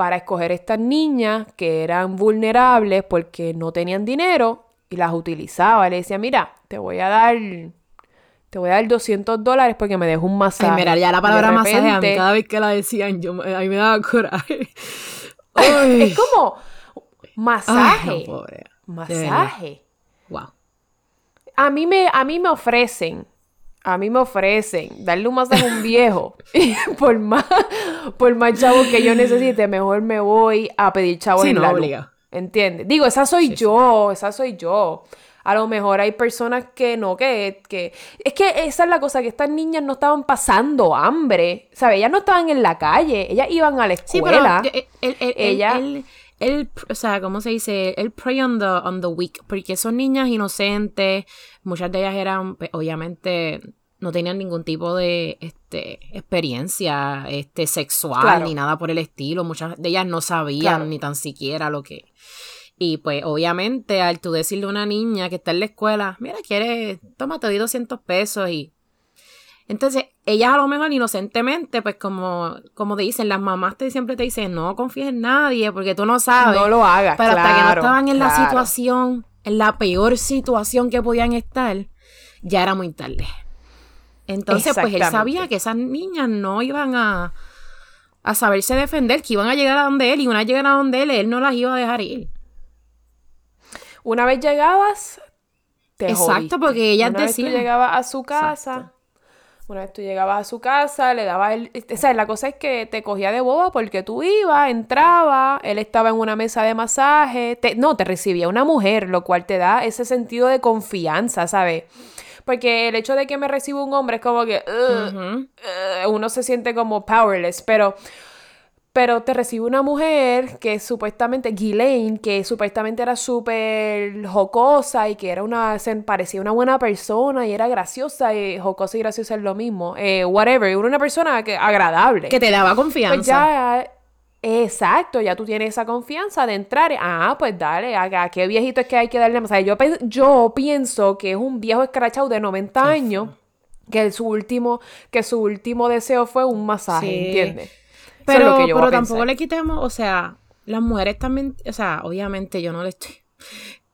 para escoger estas niñas que eran vulnerables porque no tenían dinero y las utilizaba. Le decía, mira, te voy a dar, te voy a dar 200 dólares porque me dejo un masaje. Ay, mira, ya la palabra masaje a mí cada vez que la decían, yo, a mí me daba coraje. <laughs> Ay. Es como masaje. Ay, no, pobre. De verdad. masaje. Wow. A mí me, a mí me ofrecen, a mí me ofrecen darle un masaje a un viejo. <laughs> Y por más, por más chavos que yo necesite, mejor me voy a pedir chavos Sí, en no, la luz. obligado. ¿Entiendes? Digo, esa soy yo, esa soy yo. A lo mejor hay personas que no, que, que... Es que esa es la cosa, que estas niñas no estaban pasando hambre, ¿sabes? Ellas no estaban en la calle, ellas iban a la Sí, pero escuela. Ella- él- él, o sea, ¿cómo se dice? Él prey on the, on the weak, porque son niñas inocentes, muchas de ellas eran, pues, obviamente, no tenían ningún tipo de este, experiencia este, sexual Claro. ni nada por el estilo, muchas de ellas no sabían Claro. ni tan siquiera lo que... Y pues obviamente al tú decirle a una niña que está en la escuela, mira, quieres, toma, te doy 200 pesos y entonces, ellas a lo mejor inocentemente, pues como, como te dicen, las mamás te siempre te dicen, no confíes en nadie porque tú no sabes. no lo hagas, Pero hasta que no estaban en la situación, en la peor situación que podían estar, ya era muy tarde. Entonces, pues él sabía que esas niñas no iban a, a saberse defender, que iban a llegar a donde él, y una vez llegar a donde él, él no las iba a dejar ir. Una vez llegabas, te Exacto, jodiste. porque ellas Una vez tú decían- llegabas a su casa, Exacto. una vez tú llegabas a su casa, le dabas el... O sea, la cosa es que te cogía de boba porque tú ibas, entraba, él estaba en una mesa de masaje, te- no, te recibía una mujer, lo cual te da ese sentido de confianza, ¿sabes? Porque el hecho de que me reciba un hombre es como que... Uno se siente como powerless, pero... Pero te recibe una mujer que supuestamente, Ghislaine, que supuestamente era súper jocosa y que era una, se parecía una buena persona y era graciosa, y jocosa y graciosa es lo mismo, eh, whatever, era una persona que, agradable. Que te daba confianza. Pues ya, exacto, ya tú tienes esa confianza de entrar. Ah, pues dale, a, a qué viejito es que hay que darle masaje. Yo, pe- yo pienso que es un viejo escrachado de 90 años que su último, que su último deseo fue un masaje, Sí. ¿entiendes? Eso es Pero, lo que yo voy pero a tampoco pensar. le quitemos, o sea, las mujeres también, o sea, obviamente yo no le estoy.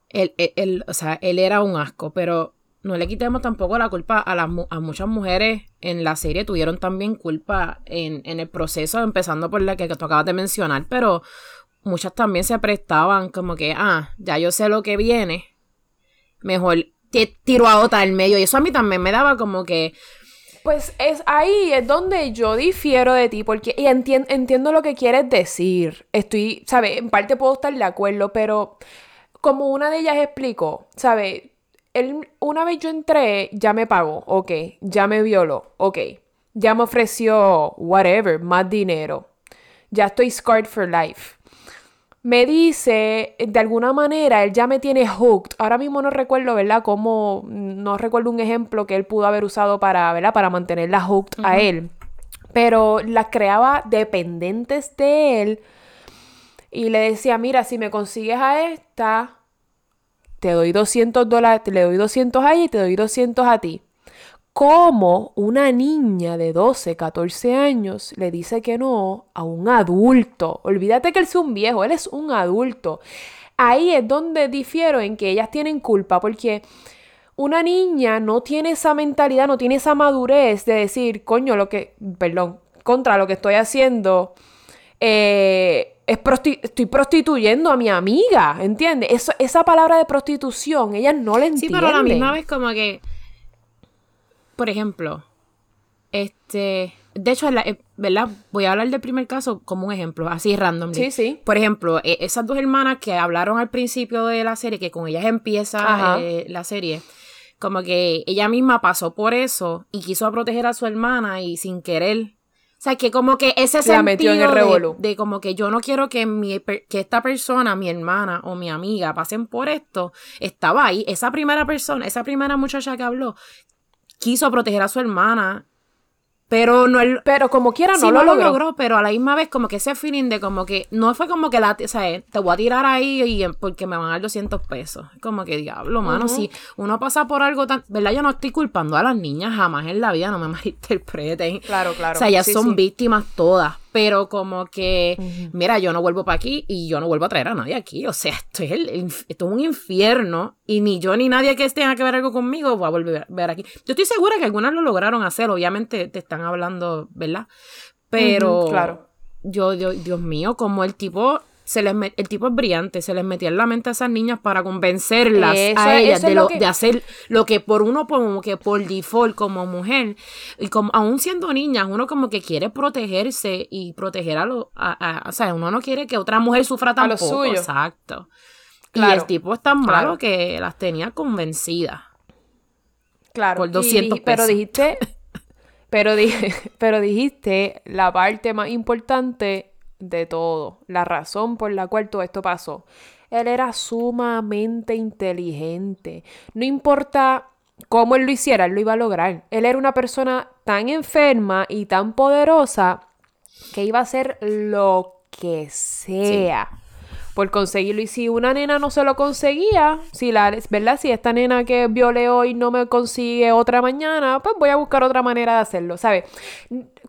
Él, él- él, o sea, él era un asco, pero no le quitemos tampoco la culpa a, las, a muchas mujeres en la serie, tuvieron también culpa en, en el proceso, empezando por la que, que tú acabas de mencionar, pero muchas también se prestaban como que, ah, ya yo sé lo que viene, mejor te tiro a otra al medio, y eso a mí también me daba como que. Pues es ahí es donde yo difiero de ti, porque y entiendo lo que quieres decir. Estoy, ¿sabes? En parte puedo estar de acuerdo, pero como una de ellas explicó, ¿sabes? Él, una vez yo entré, ya me pagó, ok, ya me violó, ok, ya me ofreció whatever, más dinero, ya estoy scarred for life me dice, de alguna manera, él ya me tiene hooked. Ahora mismo no recuerdo, ¿verdad? Cómo, no recuerdo un ejemplo que él pudo haber usado para, ¿verdad? Para mantenerla hooked a él. Pero las creaba dependientes de él. Y le decía, mira, si me consigues a esta, te doy 200 dólares, le doy 200 a ella y te doy 200 a ti cómo una niña de 12, 14 años le dice que no a un adulto. Olvídate que él es un viejo, él es un adulto. Ahí es donde difiero en que ellas tienen culpa, porque una niña no tiene esa mentalidad, no tiene esa madurez de decir, coño, lo que, perdón, contra lo que estoy haciendo, eh, es estoy prostituyendo a mi amiga, ¿entiendes? esa palabra de prostitución, ellas no le entienden. Sí, pero a la misma vez como que por ejemplo, este, de hecho, eh, ¿verdad? Voy a hablar del primer caso como un ejemplo, así random. Sí, sí. Por ejemplo, e, esas dos hermanas que hablaron al principio de la serie, que con ellas empieza eh, la serie, como que ella misma pasó por eso y quiso proteger a su hermana y sin querer. O sea, que como que ese Se sentido en el de, de, como que yo no quiero que, mi, que esta persona, mi hermana o mi amiga pasen por esto, estaba ahí. Esa primera persona, esa primera muchacha que habló, quiso proteger a su hermana. Pero no el, Pero como quiera no, lo, logró. Pero a la misma vez, como que ese feeling de como que. No fue como que la. O sea, te voy a tirar ahí y, porque me van a dar 200 pesos. Como que diablo, mano. Si uno pasa por algo tan. ¿Verdad? Yo no estoy culpando a las niñas jamás en la vida, no me <laughs> malinterpreten. Claro, claro. O sea, ellas son víctimas todas pero como que, mira, yo no vuelvo para aquí y yo no vuelvo a traer a nadie aquí. O sea, esto es, el, esto es un infierno y ni yo ni nadie que tenga que ver algo conmigo va a volver a ver aquí. Yo estoy segura que algunas lo lograron hacer, obviamente te están hablando, ¿verdad? Pero, claro. Yo, yo, Dios mío, como el tipo se les el tipo es brillante, se les metía en la mente a esas niñas para convencerlas a ellas de, lo, de hacer lo que por uno como que por default como mujer y como aún siendo niñas uno como que quiere protegerse y proteger a lo o sea uno no quiere que otra mujer sufra tampoco suyo. exacto. Y el tipo es tan malo que las tenía convencidas. Claro por 200 pero dijiste pero, <laughs> pero dijiste la parte más importante de todo, la razón por la cual todo esto pasó. Él era sumamente inteligente. No importa cómo él lo hiciera, él lo iba a lograr. Él era una persona tan enferma y tan poderosa que iba a hacer lo que sea por conseguirlo. Y si una nena no se lo conseguía, si la, ¿verdad? Si esta nena que violé hoy no me consigue otra mañana, pues voy a buscar otra manera de hacerlo, ¿sabes?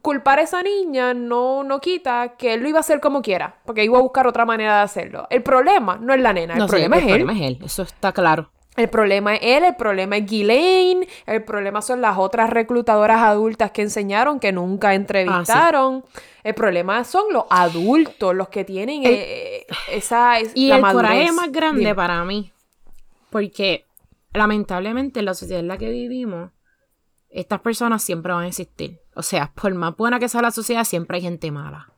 Culpar a esa niña no, no quita que él lo iba a hacer como quiera, porque iba a buscar otra manera de hacerlo. El problema no es la nena, el problema es él. El problema es él, eso está claro. El problema es él, el problema es Ghislaine, el problema son las otras reclutadoras adultas que enseñaron, que nunca entrevistaron. Ah, el problema son los adultos, los que tienen eh, esa... y el coraje más grande para mí, porque lamentablemente en la sociedad en la que vivimos, estas personas siempre van a existir. O sea, por más buena que sea la sociedad, siempre hay gente mala.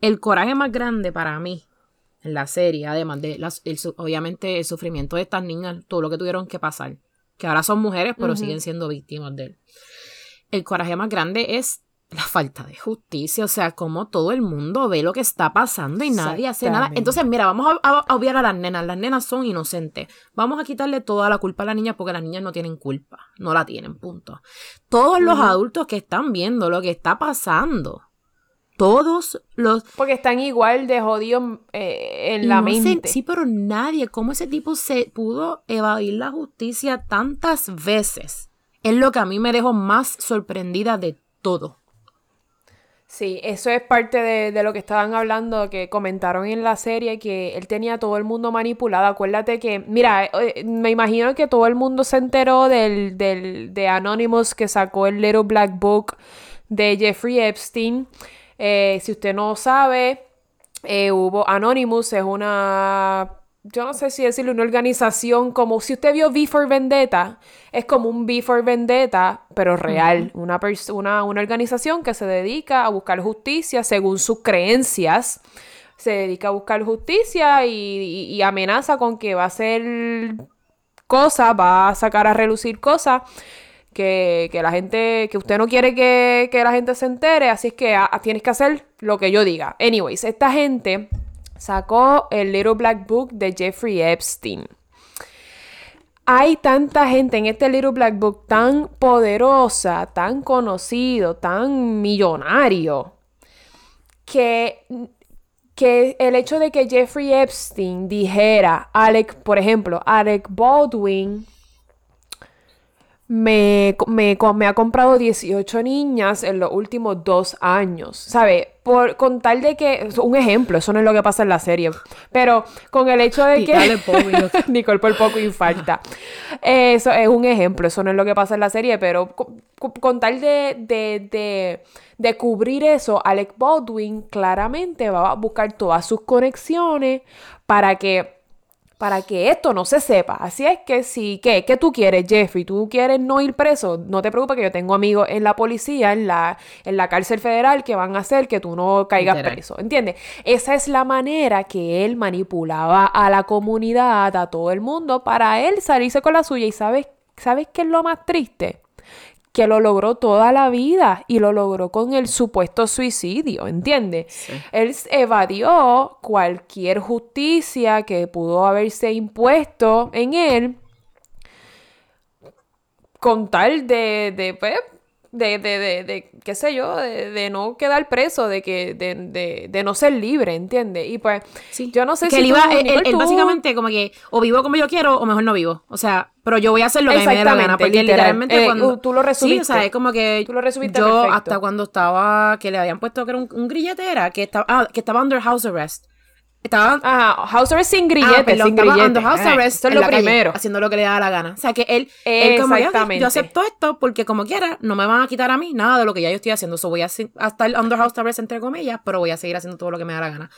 El coraje más grande para mí en la serie, además de las, obviamente el sufrimiento de estas niñas, todo lo que tuvieron que pasar, que ahora son mujeres, pero siguen siendo víctimas de él. El coraje más grande es la falta de justicia, o sea, como todo el mundo ve lo que está pasando y nadie hace nada. Entonces, mira, vamos a, obviar a las nenas, las nenas son inocentes. Vamos a quitarle toda la culpa a las niñas porque las niñas no tienen culpa, no la tienen, punto. Todos los adultos que están viendo lo que está pasando todos los... Porque están igual de jodidos eh, en la mente. sí, pero nadie, ¿cómo ese tipo se pudo evadir la justicia tantas veces? Es lo que a mí me dejó más sorprendida de todo. Sí, eso es parte de, lo que estaban hablando, que comentaron en la serie, que él tenía todo el mundo manipulado. Acuérdate que, mira, eh, me imagino que todo el mundo se enteró del, del, de Anonymous que sacó el Little Black Book de Jeffrey Epstein. Eh, si usted no sabe, eh, hubo Anonymous, es una yo no sé si decirle una organización como si usted vio V for Vendetta, es como un V for Vendetta, pero real, una, una, una organización que se dedica a buscar justicia según sus creencias, se dedica a buscar justicia y, amenaza con que va a hacer cosas, va a sacar a relucir cosas que, la gente, que usted no quiere que, la gente se entere, así es que ah, tienes que hacer lo que yo diga. Anyways, esta gente sacó el Little Black Book de Jeffrey Epstein. Hay tanta gente en este Little Black Book tan poderosa, tan conocido, tan millonario, que, que el hecho de que Jeffrey Epstein dijera, Alec, por ejemplo, Alec Baldwin me, me, ha comprado 18 niñas en los últimos dos años, ¿sabe? Por, con tal de que, un ejemplo, eso no es lo que pasa en la serie, pero con el hecho de que... <laughs> Nicole por poco infarta. Eso es un ejemplo, eso no es lo que pasa en la serie, pero con, tal de, de, de, de cubrir eso, Alec Baldwin claramente va a buscar todas sus conexiones para que para que esto no se sepa. Así es que si, ¿qué? ¿Qué tú quieres, Jeffrey? ¿Tú quieres no ir preso? No te preocupes que yo tengo amigos en la policía, en la, en la cárcel federal, que van a hacer que tú no caigas preso. ¿Entiendes? Esa es la manera que él manipulaba a la comunidad, a todo el mundo, para él salirse con la suya. ¿Y sabes, sabes qué es lo más triste? Que lo logró toda la vida y lo logró con el supuesto suicidio, ¿entiendes? Él evadió cualquier justicia que pudo haberse impuesto en él con tal de, de, pues, de, de, de, de, qué sé yo, de, no quedar preso, de que de, no ser libre, ¿entiendes? Y pues, yo no sé si él iba, él, básicamente como que o vivo como yo quiero o mejor no vivo, o sea, pero yo voy a hacer lo que me dé la gana, porque literalmente eh, cuando... tú lo resumiste. Sí, o sea, es como que tú lo resumiste yo hasta cuando estaba, que le habían puesto que era un, un grilletera, que estaba, ah, que estaba under house arrest. Estaba. Ajá, House Arrest sin grillete, ah, sin grillete. House Arrest Eso es lo primero. haciendo lo que le da la gana. O sea, que él, él como yo, yo, acepto esto porque como quiera, no me van a quitar a mí nada de lo que ya yo estoy haciendo. So voy a estar under House Arrest entre comillas, pero voy a seguir haciendo todo lo que me da la gana.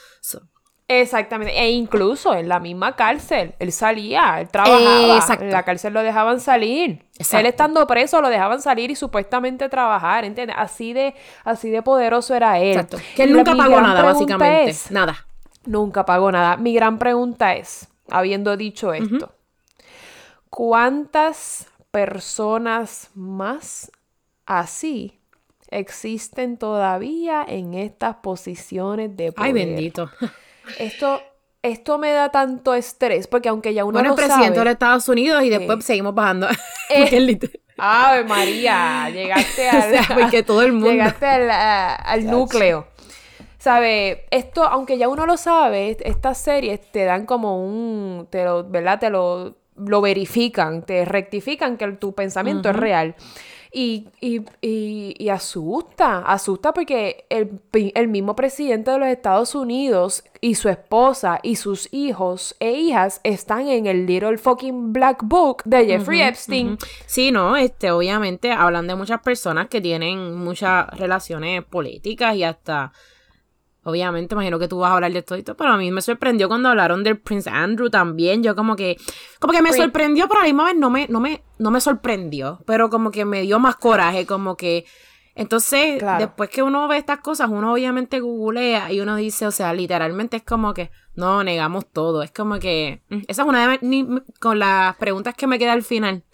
Exactamente. E incluso en la misma cárcel, él salía, él trabajaba. Exacto. En la cárcel lo dejaban salir. Él estando preso lo dejaban salir y supuestamente trabajar, ¿entiendes? Así de, así de poderoso era él. Exacto. Que él nunca pagó nada, básicamente. nada nunca pagó nada. Mi gran pregunta es, habiendo dicho esto, ¿cuántas personas más así existen todavía en estas posiciones de poder? Ay, bendito. Esto, esto me da tanto estrés, porque aunque ya uno bueno, lo presidente de Estados Unidos y después seguimos bajando. <laughs> Eh, Ave María, llegaste <laughs> al, porque todo el <laughs> mundo. Llegaste al núcleo. ¿Sabe? Esto, aunque ya uno lo sabe, estas series te dan como un, te lo, ¿verdad? Te lo, lo verifican, te rectifican que tu pensamiento es real. Y, y, y, asusta, asusta porque el, el, mismo presidente de los Estados Unidos y su esposa y sus hijos e hijas están en el Little Fucking Black Book de Jeffrey Epstein. Sí, no, este, obviamente hablan de muchas personas que tienen muchas relaciones políticas y hasta Obviamente, imagino que tú vas a hablar de esto y todo, pero a mí me sorprendió cuando hablaron del Prince Andrew también. Yo como que, como que me sorprendió, pero a la misma vez no me, no me, no me sorprendió. Pero como que me dio más coraje, como que. Entonces, después que uno ve estas cosas, uno obviamente googlea y uno dice, o sea, literalmente es como que, no, negamos todo. Es como que, mm, esa es una de con las preguntas que me queda al final.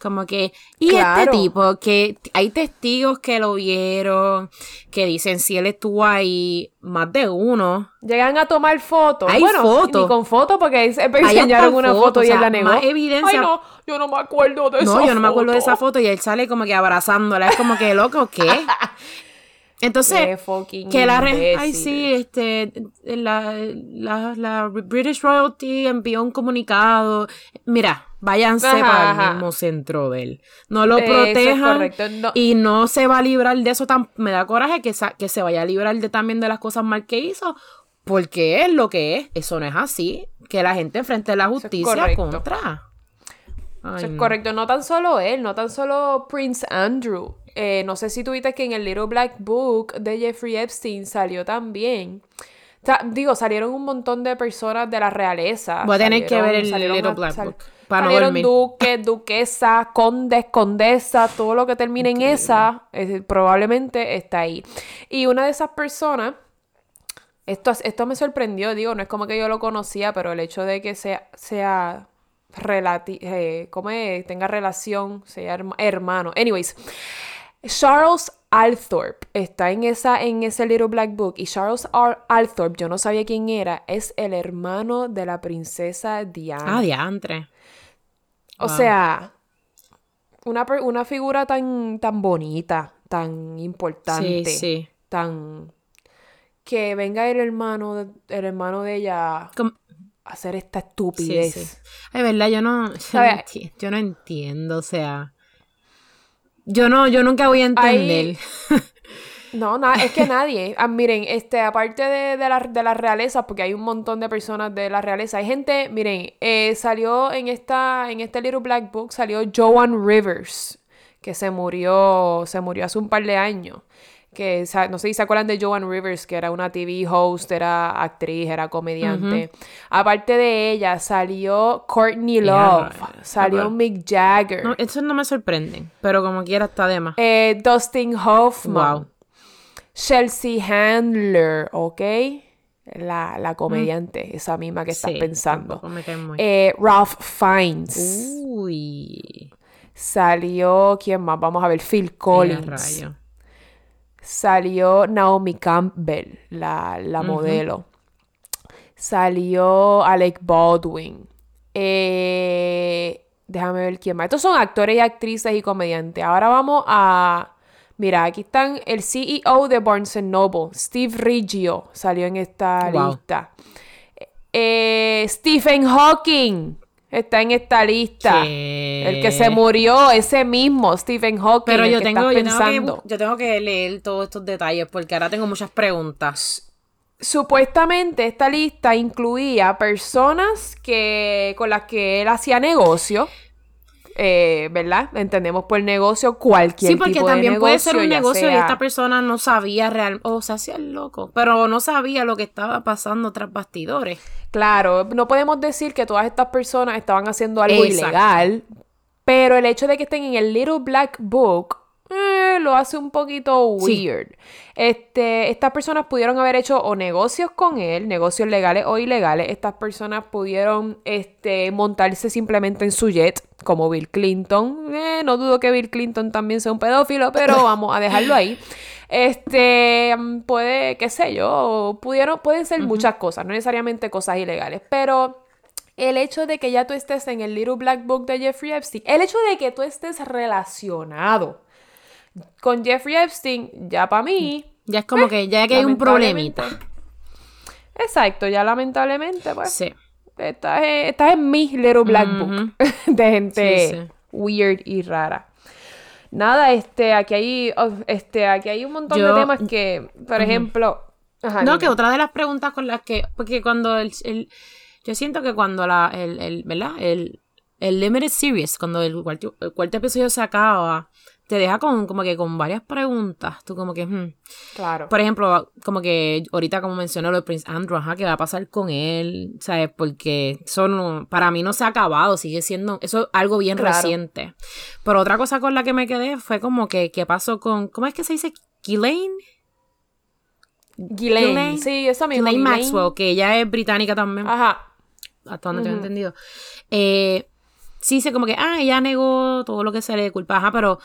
Como que, y este tipo, que hay testigos que lo vieron, que dicen si él estuvo ahí, más de uno. Llegan a tomar fotos. Hay bueno, fotos. Ni con fotos, porque se enseñaron una foto y él la negó. Más evidencia. Ay, no, yo no me acuerdo de esa foto. No, yo no me acuerdo de esa foto y él sale como que abrazándola. Es como que, loco, ¿qué? <laughs> Entonces, que la ay sí, este, la, la, la, British Royalty envió un comunicado. Mira, váyanse para el mismo centro de él. No lo protejan y no se va a librar de eso. Tan, me da coraje que, que se vaya a librar de, también de las cosas mal que hizo, porque es lo que es. Eso no es así. Que la gente enfrente la justicia contra. es correcto. No tan solo él, no tan solo Prince Andrew. Eh, no sé si tuviste que en el Little Black Book de Jeffrey Epstein salió también digo, salieron un montón de personas de la realeza. Voy a tener que ver el Little a- Black Book para salieron duques, duquesas, condes, condesas, todo lo que termine en esa, probablemente está ahí. Y una de esas personas, esto, esto me sorprendió, digo, no es como que yo lo conocía, pero el hecho de que sea, sea relati eh, ¿cómo es? tenga relación, sea herma- hermano. Anyways, Charles Althorpe está en, esa, en ese Little Black Book y Charles R. Althorpe, yo no sabía quién era, es el hermano de la princesa Diana. Ah, diantre. O wow. sea, una, una figura tan, tan bonita, tan importante, Sí, sí. tan... Que venga el hermano, de- el hermano de ella a hacer esta estupidez. sí. Ay, verdad, yo no, <laughs> yo no, ¿Sabe? enti- yo no entiendo, o sea. Yo no, yo nunca voy a entender. <laughs> No, nada, es que nadie. Ah, miren, este, aparte de, de la, de la realeza, porque hay un montón de personas de la realeza, hay gente, miren, eh, salió en esta, en este Little Black Book, salió Joan Rivers, que se murió, se murió hace un par de años. Que, no sé si se acuerdan de Joan Rivers, que era una TV host, era actriz, era comediante. Aparte de ella, salió Courtney Love, salió Mick Jagger, No, eso no me sorprende, pero como quiera está de más. eh, Dustin Hoffman. Wow. Chelsea Handler, ¿ok? La, la comediante, esa misma que estás Sí, pensando. me cae muy- Eh, Ralph Fiennes. Uy. Salió, ¿quién más? Vamos a ver, Phil Collins. rayo. Salió Naomi Campbell, la, la modelo. Salió Alec Baldwin. Eh, déjame ver quién más. Estos son actores y actrices y comediantes. Ahora vamos a... Mira, aquí están el CEO de Barnes Noble, Steve Riggio, salió en esta Wow. lista. Eh, Stephen Hawking está en esta lista. ¿Qué? El que se murió, ese mismo, Stephen Hawking. Pero yo tengo, yo, tengo que, yo tengo que leer todos estos detalles porque ahora tengo muchas preguntas. Supuestamente esta lista incluía personas que con las que él hacía negocio, eh, ¿verdad? Entendemos por negocio cualquier Sí, porque tipo de también puede ser un negocio y sea- esta persona no sabía real, o se hacía el loco, pero no sabía lo que estaba pasando tras bastidores. Claro, no podemos decir que todas estas personas estaban haciendo algo Exacto. ilegal, pero el hecho de que estén en el Little Black Book lo hace un poquito Sí. weird. Este, estas personas pudieron haber hecho o negocios con él, negocios legales o ilegales. Estas personas pudieron este, montarse simplemente en su jet, como Bill Clinton. Eh, no dudo que Bill Clinton también sea un pedófilo, pero <laughs> vamos a dejarlo ahí. Este, mm, puede, qué sé yo, pudieron, pueden ser muchas cosas, no necesariamente cosas ilegales, pero el hecho de que ya tú estés en el Little Black Book de Jeffrey Epstein, el hecho de que tú estés relacionado con Jeffrey Epstein, ya para mí, Ya es como que ya que hay un problemita. exacto, ya lamentablemente, pues, Sí. estás, en- estás en mi Little Black. Book <laughs> de gente Sí, sí. weird y rara. Nada, este, aquí hay, oh, este, aquí hay un montón Yo- de temas que, por ejemplo, ajá, No, dime. que otra de las preguntas con las que. Porque cuando el. el- yo siento que cuando la. El, el, ¿Verdad? El, el Limited Series, cuando el cuarto, el cuarto episodio se acaba, te deja con, como que con varias preguntas. Tú, como que. hmm. claro. Por ejemplo, como que ahorita, como mencionó lo de Prince Andrew, ajá, ¿qué va a pasar con él? ¿Sabes? Porque eso no, para mí no se ha acabado, sigue siendo. Eso es algo bien Claro. reciente. Pero otra cosa con la que me quedé fue como que. ¿Qué pasó con. ¿Cómo es que se dice? Ghislaine? Ghislaine, Ghislaine- sí, eso mismo. Ghislaine Ghislaine. Maxwell, que ella es británica también, Ajá. hasta donde tengo entendido. Eh, sí, sé como que, ah, ella negó todo lo que se le culpa, ajá, pero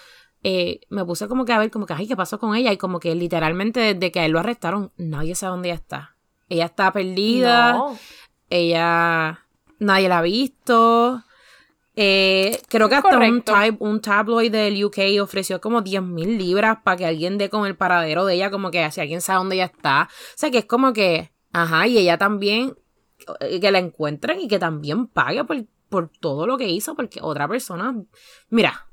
eh, me puse como que a ver, como que, ay, ¿qué pasó con ella? Y como que literalmente desde que a él lo arrestaron, nadie sabe dónde ella está. Ella está perdida, No. ella, nadie la ha visto. Eh, creo que hasta un, tab- un tabloid del UK ofreció como 10 mil libras para que alguien dé con el paradero de ella, como que si alguien sabe dónde ella está. O sea, que es como que, ajá, y ella también, eh, que la encuentren y que también pague por, por todo lo que hizo, porque otra persona, mira,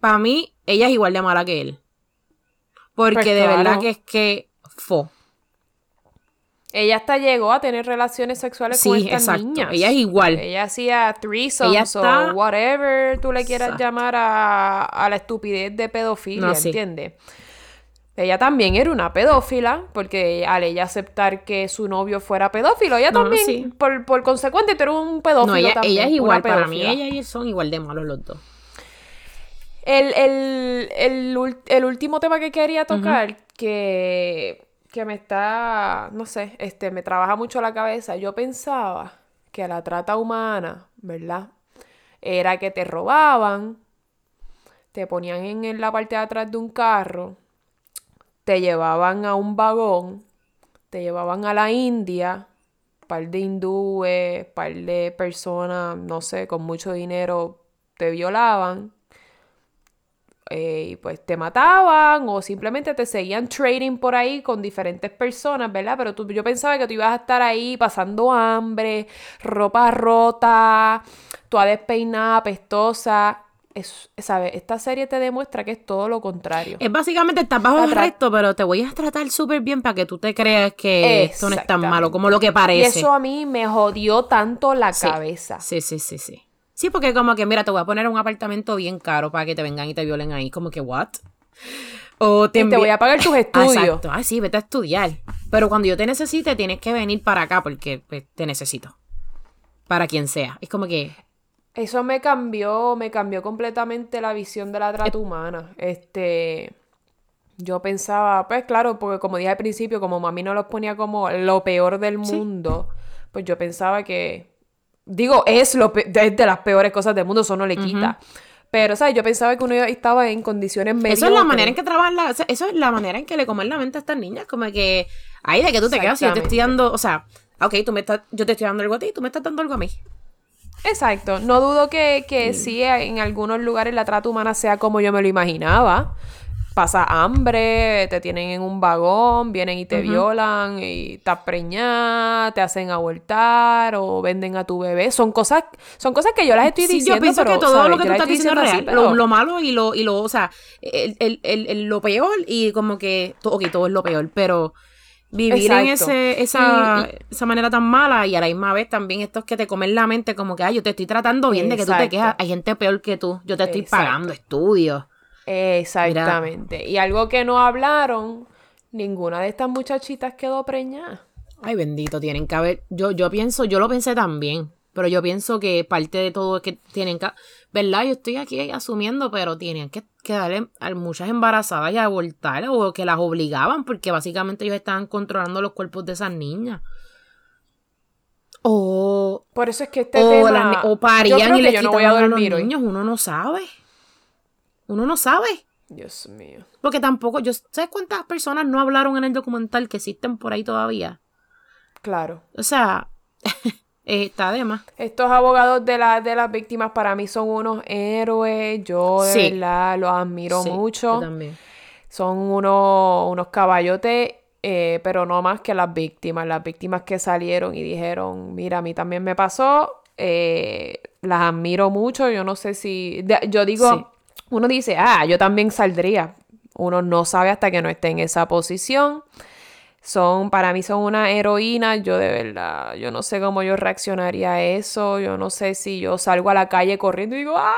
para mí, ella es igual de mala que él. Porque Pues de claro. verdad que es que fo. Ella hasta llegó a tener relaciones sexuales con Sí, estas exacto. niñas. Ella es igual. Ella hacía threesomes Ella está- o whatever tú le quieras Exacto. llamar a, a la estupidez de pedofilia, No, sí. ¿entiendes? ella también era una pedófila, porque al ella aceptar que su novio fuera pedófilo, ella No, también, sí. por, por consecuente, tú eres un pedófilo No, ella, también. ella es igual, para mí ella y son igual de malos los dos. El, el, el, el último tema que quería tocar, que, que me está, no sé, este, me trabaja mucho la cabeza. Yo pensaba que la trata humana, ¿verdad? Era que te robaban, te ponían en, en la parte de atrás de un carro, te llevaban a un vagón, te llevaban a la India, par de hindúes, par de personas, no sé, con mucho dinero, te violaban eh, y pues te mataban o simplemente te seguían trading por ahí con diferentes personas, ¿verdad? Pero tú, yo pensaba que tú ibas a estar ahí pasando hambre, ropa rota, toda despeinada, apestosa. Es, ¿sabes? Esta serie te demuestra que es todo lo contrario. Es básicamente estás bajo el resto, pero te voy a tratar súper bien para que tú te creas que esto no es tan malo como lo que Y parece. eso a mí me jodió tanto la Sí. cabeza. Sí, sí, sí, sí. Sí, porque como que, mira, te voy a poner un apartamento bien caro para que te vengan y te violen ahí. Como que, ¿what? O te, Y te voy a pagar tus <laughs> Ah, estudios. Exacto. Ah, sí, vete a estudiar. Pero cuando yo te necesite, tienes que venir para acá porque pues, te necesito. Para quien sea. Es como que... Eso me cambió, me cambió completamente la visión de la trata humana. Este, yo pensaba, pues claro, porque como dije al principio, como mami no los ponía como lo peor del Sí. mundo, pues yo pensaba que, digo, es lo pe- es de las peores cosas del mundo, eso no le quita. Pero, ¿sabes? Yo pensaba que uno estaba en condiciones mediocres. Eso es la manera en que trabajan la, o sea, eso es la manera en que le comen la mente a estas niñas, como que ahí de que tú te quedas, si yo te estoy dando, o sea, ok, tú me estás, yo te estoy dando algo a ti, tú me estás dando algo a mí. Exacto. No dudo que, que sí, en algunos lugares la trata humana sea como yo me lo imaginaba. Pasa hambre, te tienen en un vagón, vienen y te violan y estás preñada, te hacen abortar o venden a tu bebé. Son cosas, son cosas que yo las estoy Sí, diciendo, yo pienso pero, que todo ¿sabes? lo que tú estás diciendo es real. pero- lo, lo malo y lo, y lo, o sea, el, el, el, lo peor y como que, ok, todo es lo peor, pero vivir en Exacto. ese, esa, Y- esa manera tan mala y a la misma vez también estos que te comen la mente como que, ay, yo te estoy tratando bien de que tú te Exacto. quejas, hay gente peor que tú, yo te estoy Exacto. pagando estudios. Exactamente. Y algo que no hablaron, ninguna de estas muchachitas quedó preñada. Ay, bendito, tienen que haber. Yo, yo pienso, yo lo pensé también, pero yo pienso que parte de todo es que tienen que. ¿Verdad? Yo estoy aquí asumiendo, pero tienen que, que darle a muchas embarazadas y abortar o que las obligaban, porque básicamente ellos estaban controlando los cuerpos de esas niñas. O, Por eso es que este o, tema... las o yo parían creo y que les yo no voy a quitaban a los dormir hoy. niños. Uno no sabe. Uno no sabe. Dios mío. Porque tampoco. Yo, ¿Sabes cuántas personas no hablaron en el documental que existen por ahí todavía? Claro. O sea, <laughs> eh, está de más. Estos abogados de, la, de las víctimas para mí son unos héroes. Yo de Sí. verdad los admiro Sí, yo mucho. también. Son unos, unos caballotes, eh, pero no más que las víctimas. Las víctimas que salieron y dijeron, mira, a mí también me pasó. eh, las admiro mucho. Yo no sé si... de- yo digo, Sí. Uno dice, ah, yo también saldría. Uno no sabe hasta que no esté en esa posición. Son, para mí son una heroína, yo de verdad, yo no sé cómo yo reaccionaría a eso, yo no sé si yo salgo a la calle corriendo y digo, ¡ah!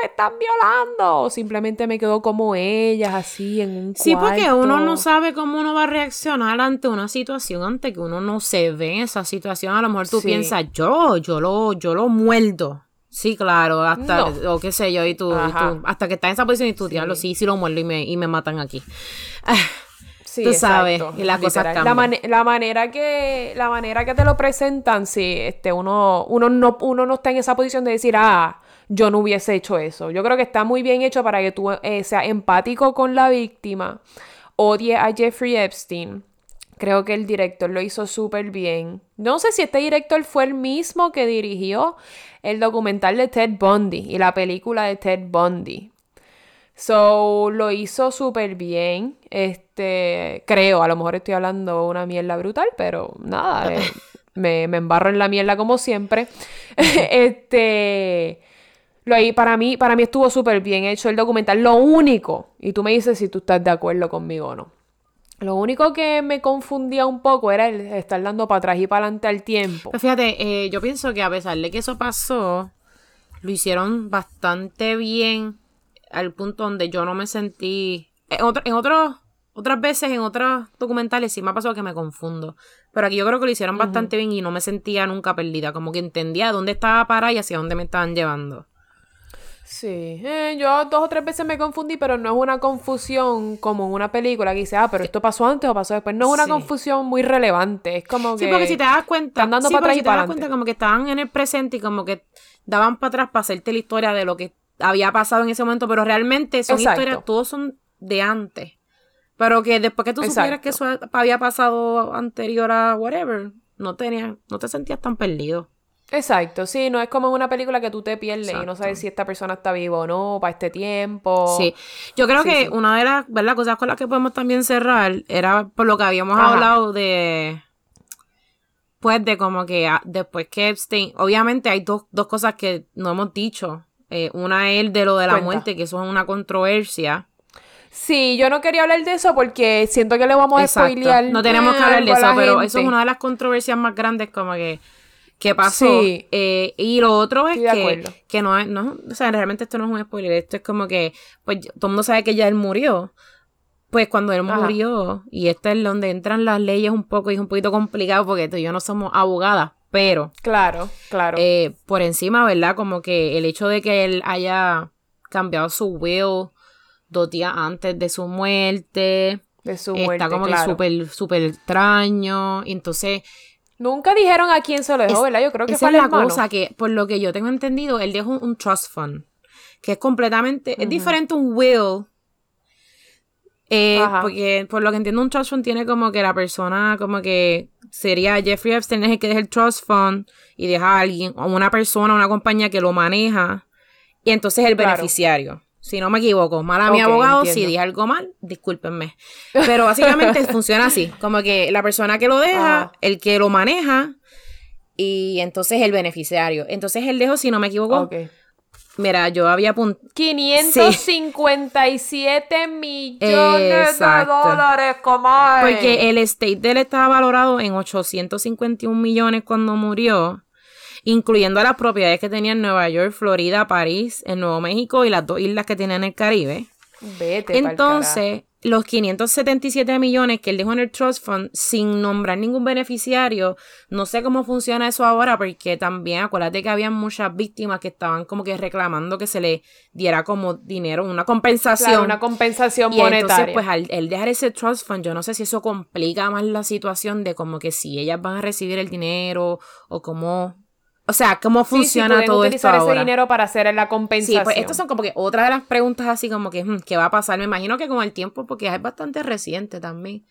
Me están violando. O simplemente me quedo como ellas, así en un Sí, porque uno no sabe cómo uno va a reaccionar ante una situación, ante que uno no se ve en esa situación. A lo mejor tú Sí. piensas, yo, yo lo, yo lo muerdo. Sí, claro, hasta, No. o qué sé yo, y tú, y Ajá. tú- hasta que estás en esa posición y tú, Sí. diablo, sí, sí lo muerdo y me, y me matan aquí. <sighs> Sí, Tú sabes, exacto, y las cosas la, cambian. mane- la manera que la manera que te lo presentan, sí, este, uno, uno, no, uno no está en esa posición de decir, ah, yo no hubiese hecho eso. Yo creo que está muy bien hecho para que tú eh, seas empático con la víctima, odie a Jeffrey Epstein. Creo que el director lo hizo súper bien. No sé si este director fue el mismo que dirigió el documental de Ted Bundy y la película de Ted Bundy. So, lo hizo súper bien. Este, creo, a lo mejor estoy hablando una mierda brutal, pero nada, <laughs> eh, me, me embarro en la mierda como siempre. <laughs> este, lo ahí para mí, para mí estuvo súper bien hecho el documental. Lo único, y tú me dices si tú estás de acuerdo conmigo o no. Lo único que me confundía un poco era el estar dando para atrás y para adelante al tiempo. Pues fíjate, eh, yo pienso que a pesar de que eso pasó, lo hicieron bastante bien al punto donde yo no me sentí... En, otro- en otros otras veces en otros documentales sí me ha pasado que me confundo. Pero aquí yo creo que lo hicieron bastante bien y no me sentía nunca perdida. Como que entendía dónde estaba para y hacia dónde me estaban llevando. Sí, eh, yo dos o tres veces me confundí, pero no es una confusión como en una película que dice, ah, pero esto pasó antes o pasó después. No es una Sí. confusión muy relevante. Es como que. Sí, porque si te das cuenta, están dando sí, para atrás si y te das adelante. cuenta como que estaban en el presente y como que daban para atrás para hacerte la historia de lo que había pasado en ese momento, pero realmente son Exacto. historias, todos son de antes. Pero que después que tú supieras que eso había pasado anterior a whatever, no tenía, no te sentías tan perdido. Exacto, sí, no es como en una película que tú te pierdes y no sabes si esta persona está viva o no para este tiempo. Sí, yo creo Sí, que sí. una de las ¿verdad? cosas con las que podemos también cerrar era por lo que habíamos Ajá. hablado de, pues de como que ah, después que Epstein, obviamente hay dos, dos cosas que no hemos dicho. Eh, una es el de lo de la Cuenta. muerte, que eso es una controversia. Sí, yo no quería hablar de eso porque siento que le vamos a Exacto. spoilear. No tenemos que hablar de a eso, pero eso es una de las controversias más grandes como que, que pasó. Sí. Eh, y lo otro es que, que no es, no, o sea, realmente esto no es un spoiler, esto es como que, pues todo el mundo sabe que ya él murió. Pues cuando él Ajá. murió, y este es donde entran las leyes un poco, y es un poquito complicado porque tú y yo no somos abogadas, pero Claro, claro. eh, por encima, ¿verdad? Como que el hecho de que él haya cambiado su will dos días antes de su muerte, de su muerte, está como claro. que súper, súper extraño. Entonces, Nunca dijeron a quién se lo dejó, Es- ¿verdad? Yo creo que esa fue es la hermano. cosa que, por lo que yo tengo entendido, él dejó un, un trust fund, que es completamente, es diferente a un will. Eh, porque por lo que entiendo un trust fund tiene como que la persona como que sería Jeffrey Epstein es el que deja el trust fund y deja a alguien o una persona una compañía que lo maneja y entonces el Claro. beneficiario si no me equivoco mal a mi abogado si dije algo mal discúlpenme pero básicamente <laughs> funciona así como que la persona que lo deja Ajá. el que lo maneja y entonces el beneficiario entonces él dejó si no me equivoco Ok. mira yo había apuntado 557 millones Exacto. de dólares, comadre. Porque el estate de él estaba valorado en 851 millones cuando murió, incluyendo las propiedades que tenía en Nueva York, Florida, París, en Nuevo México y las dos islas que tiene en el Caribe. Vete Entonces, los 577 millones que él dejó en el Trust Fund sin nombrar ningún beneficiario, no sé cómo funciona eso ahora, porque también acuérdate que había muchas víctimas que estaban como que reclamando que se le diera como dinero, una compensación. Claro, una compensación Y monetaria. entonces, pues al él dejar ese trust fund, yo no sé si eso complica más la situación de como que si ellas van a recibir el dinero o cómo, o sea, cómo Sí, sí, funciona pueden todo esto utilizar ese ahora. dinero para hacer la Sí, compensación. pues estas son como que otra de las preguntas así como que, hmm, ¿qué va a pasar? Me imagino que con el tiempo, porque es bastante reciente también.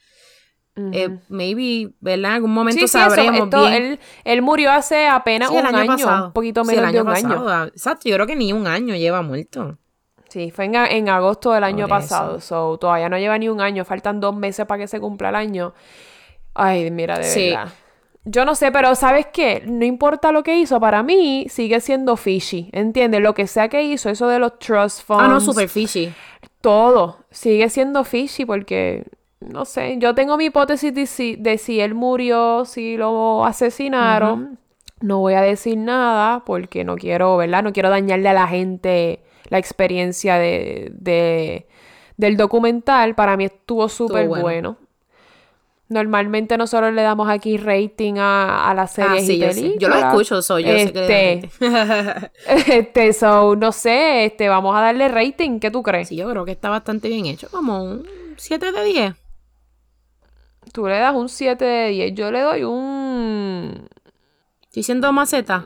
Eh, maybe, ¿verdad? En algún momento Sí, sí, sabremos esto, bien. Él, él murió hace apenas Sí, un año, un poquito Sí, el menos de un pasado, año. ah, Exacto, yo creo que ni un año lleva muerto. Sí, fue en, en agosto del año Por eso. pasado. So, todavía no lleva ni un año. Faltan dos meses para que se cumpla el año. Ay, mira, de Sí. verdad. Yo no sé, pero ¿sabes qué? No importa lo que hizo, para mí sigue siendo fishy. ¿Entiendes? Lo que sea que hizo, eso de los trust funds. Ah, no, super fishy. Todo sigue siendo fishy porque, no sé, yo tengo mi hipótesis de si, de si él murió, si lo asesinaron. No voy a decir nada porque no quiero, ¿verdad? No quiero dañarle a la gente la experiencia de, de- del documental. Para mí estuvo súper bueno. bueno. Normalmente nosotros le damos aquí rating a, a las series Ah, sí, y yo, películas. yo lo escucho, soy yo sé que Este, <laughs> este, so, no sé, este, vamos a darle rating, ¿qué tú crees? Sí, yo creo que está bastante bien hecho, como un 7 de 10. Tú le das un 7 de 10, yo le doy un... Estoy siendo maceta.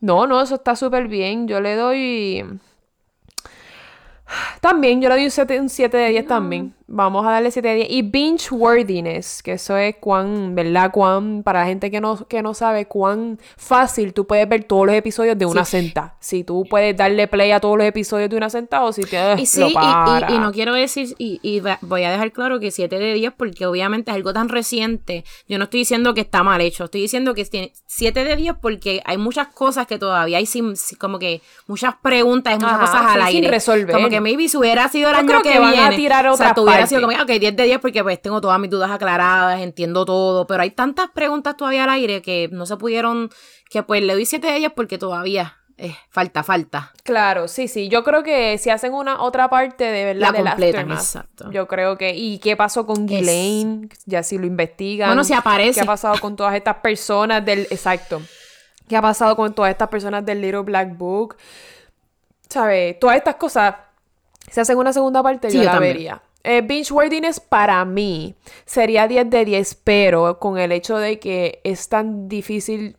No, no, eso está súper bien, yo le doy... <sighs> También, yo le doy un 7, un 7 de 10 también. Vamos a darle 7 de 10. Y binge worthiness, que eso es cuán, ¿verdad? Cuán, para la gente que no, que no sabe, cuán fácil tú puedes ver todos los episodios de una sentada. Si tú puedes darle play a todos los episodios de una sentada o si te Y sí, lo y, y- para. y no quiero decir, y, y voy a dejar claro que 7 de 10 porque obviamente es algo tan reciente. Yo no estoy diciendo que está mal hecho, estoy diciendo que tiene 7 de 10 porque hay muchas cosas que todavía hay sin, como que muchas preguntas, muchas Ajá, cosas al sí, sin aire. resolver. Como que maybe si hubiera sido el Yo año creo que, que van a viene, tirar o sea, parte. sido como, ok, 10 de 10 porque pues tengo todas mis dudas aclaradas, entiendo todo, pero hay tantas preguntas todavía al aire que no se pudieron, que pues le doy 7 de 10 porque todavía eh, falta, falta. Claro, sí, sí. Yo creo que si hacen una otra parte de verdad La del completan, exacto. Yo creo que. ¿Y qué pasó con Ghislaine? Ya si lo investigan. Bueno, si aparece. ¿Qué ha pasado con todas estas personas del. Exacto. ¿Qué ha pasado con todas estas personas del Little Black Book? ¿Sabes? Todas estas cosas. Si hacen una segunda parte, Sí, yo yo la también. vería. Eh, binge worthiness para mí sería 10 de 10, pero con el hecho de que es tan difícil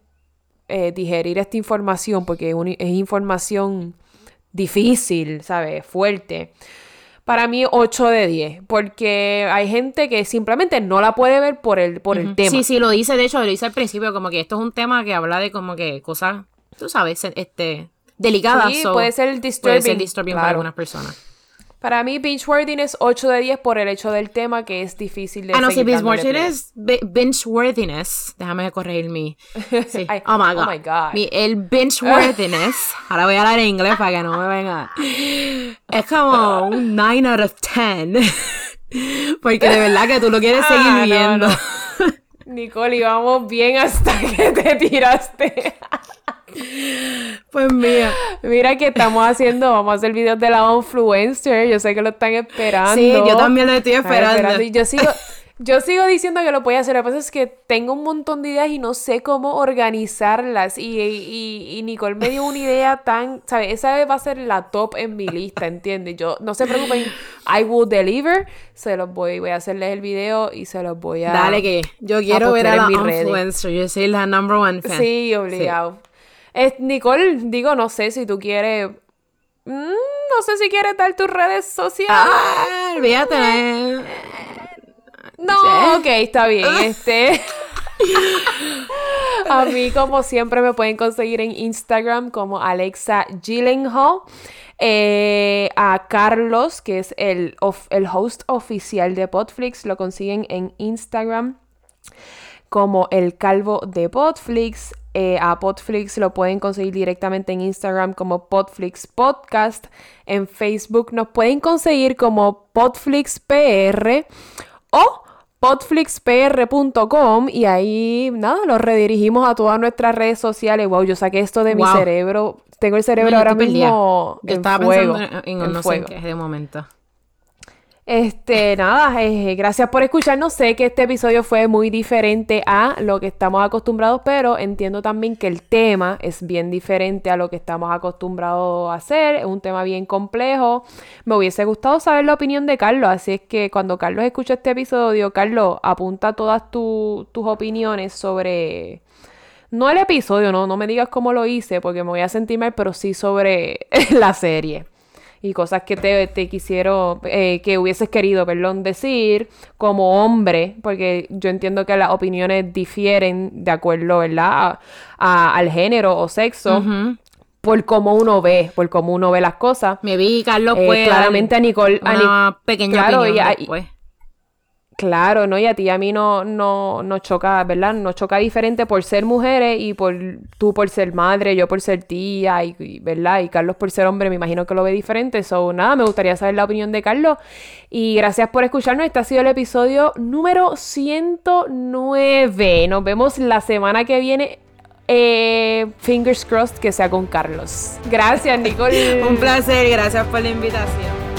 eh, digerir esta información, porque es, un- es información difícil, ¿sabes? Fuerte. Para mí 8 de 10, porque hay gente que simplemente no la puede ver por el, por el tema. Sí, sí, lo dice, de hecho, lo dice al principio, como que esto es un tema que habla de como que cosas, tú sabes, este, delicadas. Sí, so, puede ser puede disturbing. ser disturbing para algunas personas. Para mí, binge worthiness 8 de 10 por el hecho del tema que es difícil de Ah, no, sí, seguir binge dándole play. worthiness, bi- binge worthiness, déjame corregir mi, sí. <laughs> Ay, oh my oh god, my God. Mi- el binge worthiness, <laughs> ahora voy a hablar en inglés para que no me venga, es como un 9 out of 10, <laughs> porque de verdad que tú lo quieres seguir Ah, no, viendo. no. Nicole, íbamos bien hasta que te tiraste. Pues mira. Mira que estamos haciendo, vamos a hacer videos de la influencer. Yo sé que lo están esperando. Sí, yo también lo estoy esperando. Y yo sigo, yo sigo diciendo que lo voy a hacer. Lo que pasa es que tengo un montón de ideas y no sé cómo organizarlas. Y, y, y Nicole me dio una idea tan, ¿sabes? Esa va a ser la top en mi lista, ¿entiendes? Yo, no se preocupen, I will deliver. Se los voy, voy a hacerles el video y se los voy a... Dale que yo quiero ver a la influencer. Yo soy la number one fan. Sí, obligado. Es, Nicole, digo, no sé si tú quieres. mm, no sé si quieres dar tus redes sociales. Ah, olvídate. eh. no, ok, está bien. Este. A mí, como siempre, me pueden conseguir en Instagram como Alexa Gyllenhaal. Eh, a Carlos, que es el, of- el host oficial de Podflix, lo consiguen en Instagram como el calvo de Podflix. Eh, a Podflix lo pueden conseguir directamente en Instagram como Podflix Podcast. En Facebook nos pueden conseguir como Podflix PR o podflixpr.com y ahí nada, los redirigimos a todas nuestras redes sociales. Wow, yo saqué esto de mi cerebro. Tengo el cerebro No, ahora mismo Yo en estaba fuego. pensando en, en en no fuego. sé en qué de momento. Este, nada, eh, gracias por escucharnos. Sé que este episodio fue muy diferente a lo que estamos acostumbrados, pero entiendo también que el tema es bien diferente a lo que estamos acostumbrados a hacer. Es un tema bien complejo. Me hubiese gustado saber la opinión de Carlos, así es que cuando Carlos escuche este episodio, Carlos, apunta todas tu- tus opiniones sobre... No el episodio, no, no me digas cómo lo hice, porque me voy a sentir mal, pero sí sobre <laughs> la serie y cosas que te, te quisieron, eh, que hubieses querido, perdón, decir como hombre, porque yo entiendo que las opiniones difieren de acuerdo, ¿verdad? A- a- al género o sexo, por cómo uno ve, por cómo uno ve las cosas. Me vi Carlos Eh, puede claramente a Nicole, a Ni- una pequeña claro, opinión y a- después. Claro, ¿no? Y a ti y a mí no, no, nos choca, ¿verdad? Nos choca diferente por ser mujeres y por tú por ser madre, yo por ser tía, y, y, ¿verdad? Y Carlos por ser hombre, me imagino que lo ve diferente. So, nada, me gustaría saber la opinión de Carlos. Y gracias por escucharnos. Este ha sido el episodio número 109. Nos vemos la semana que viene. Eh, fingers crossed que sea con Carlos. Gracias, Nicole. <laughs> Un placer, gracias por la invitación.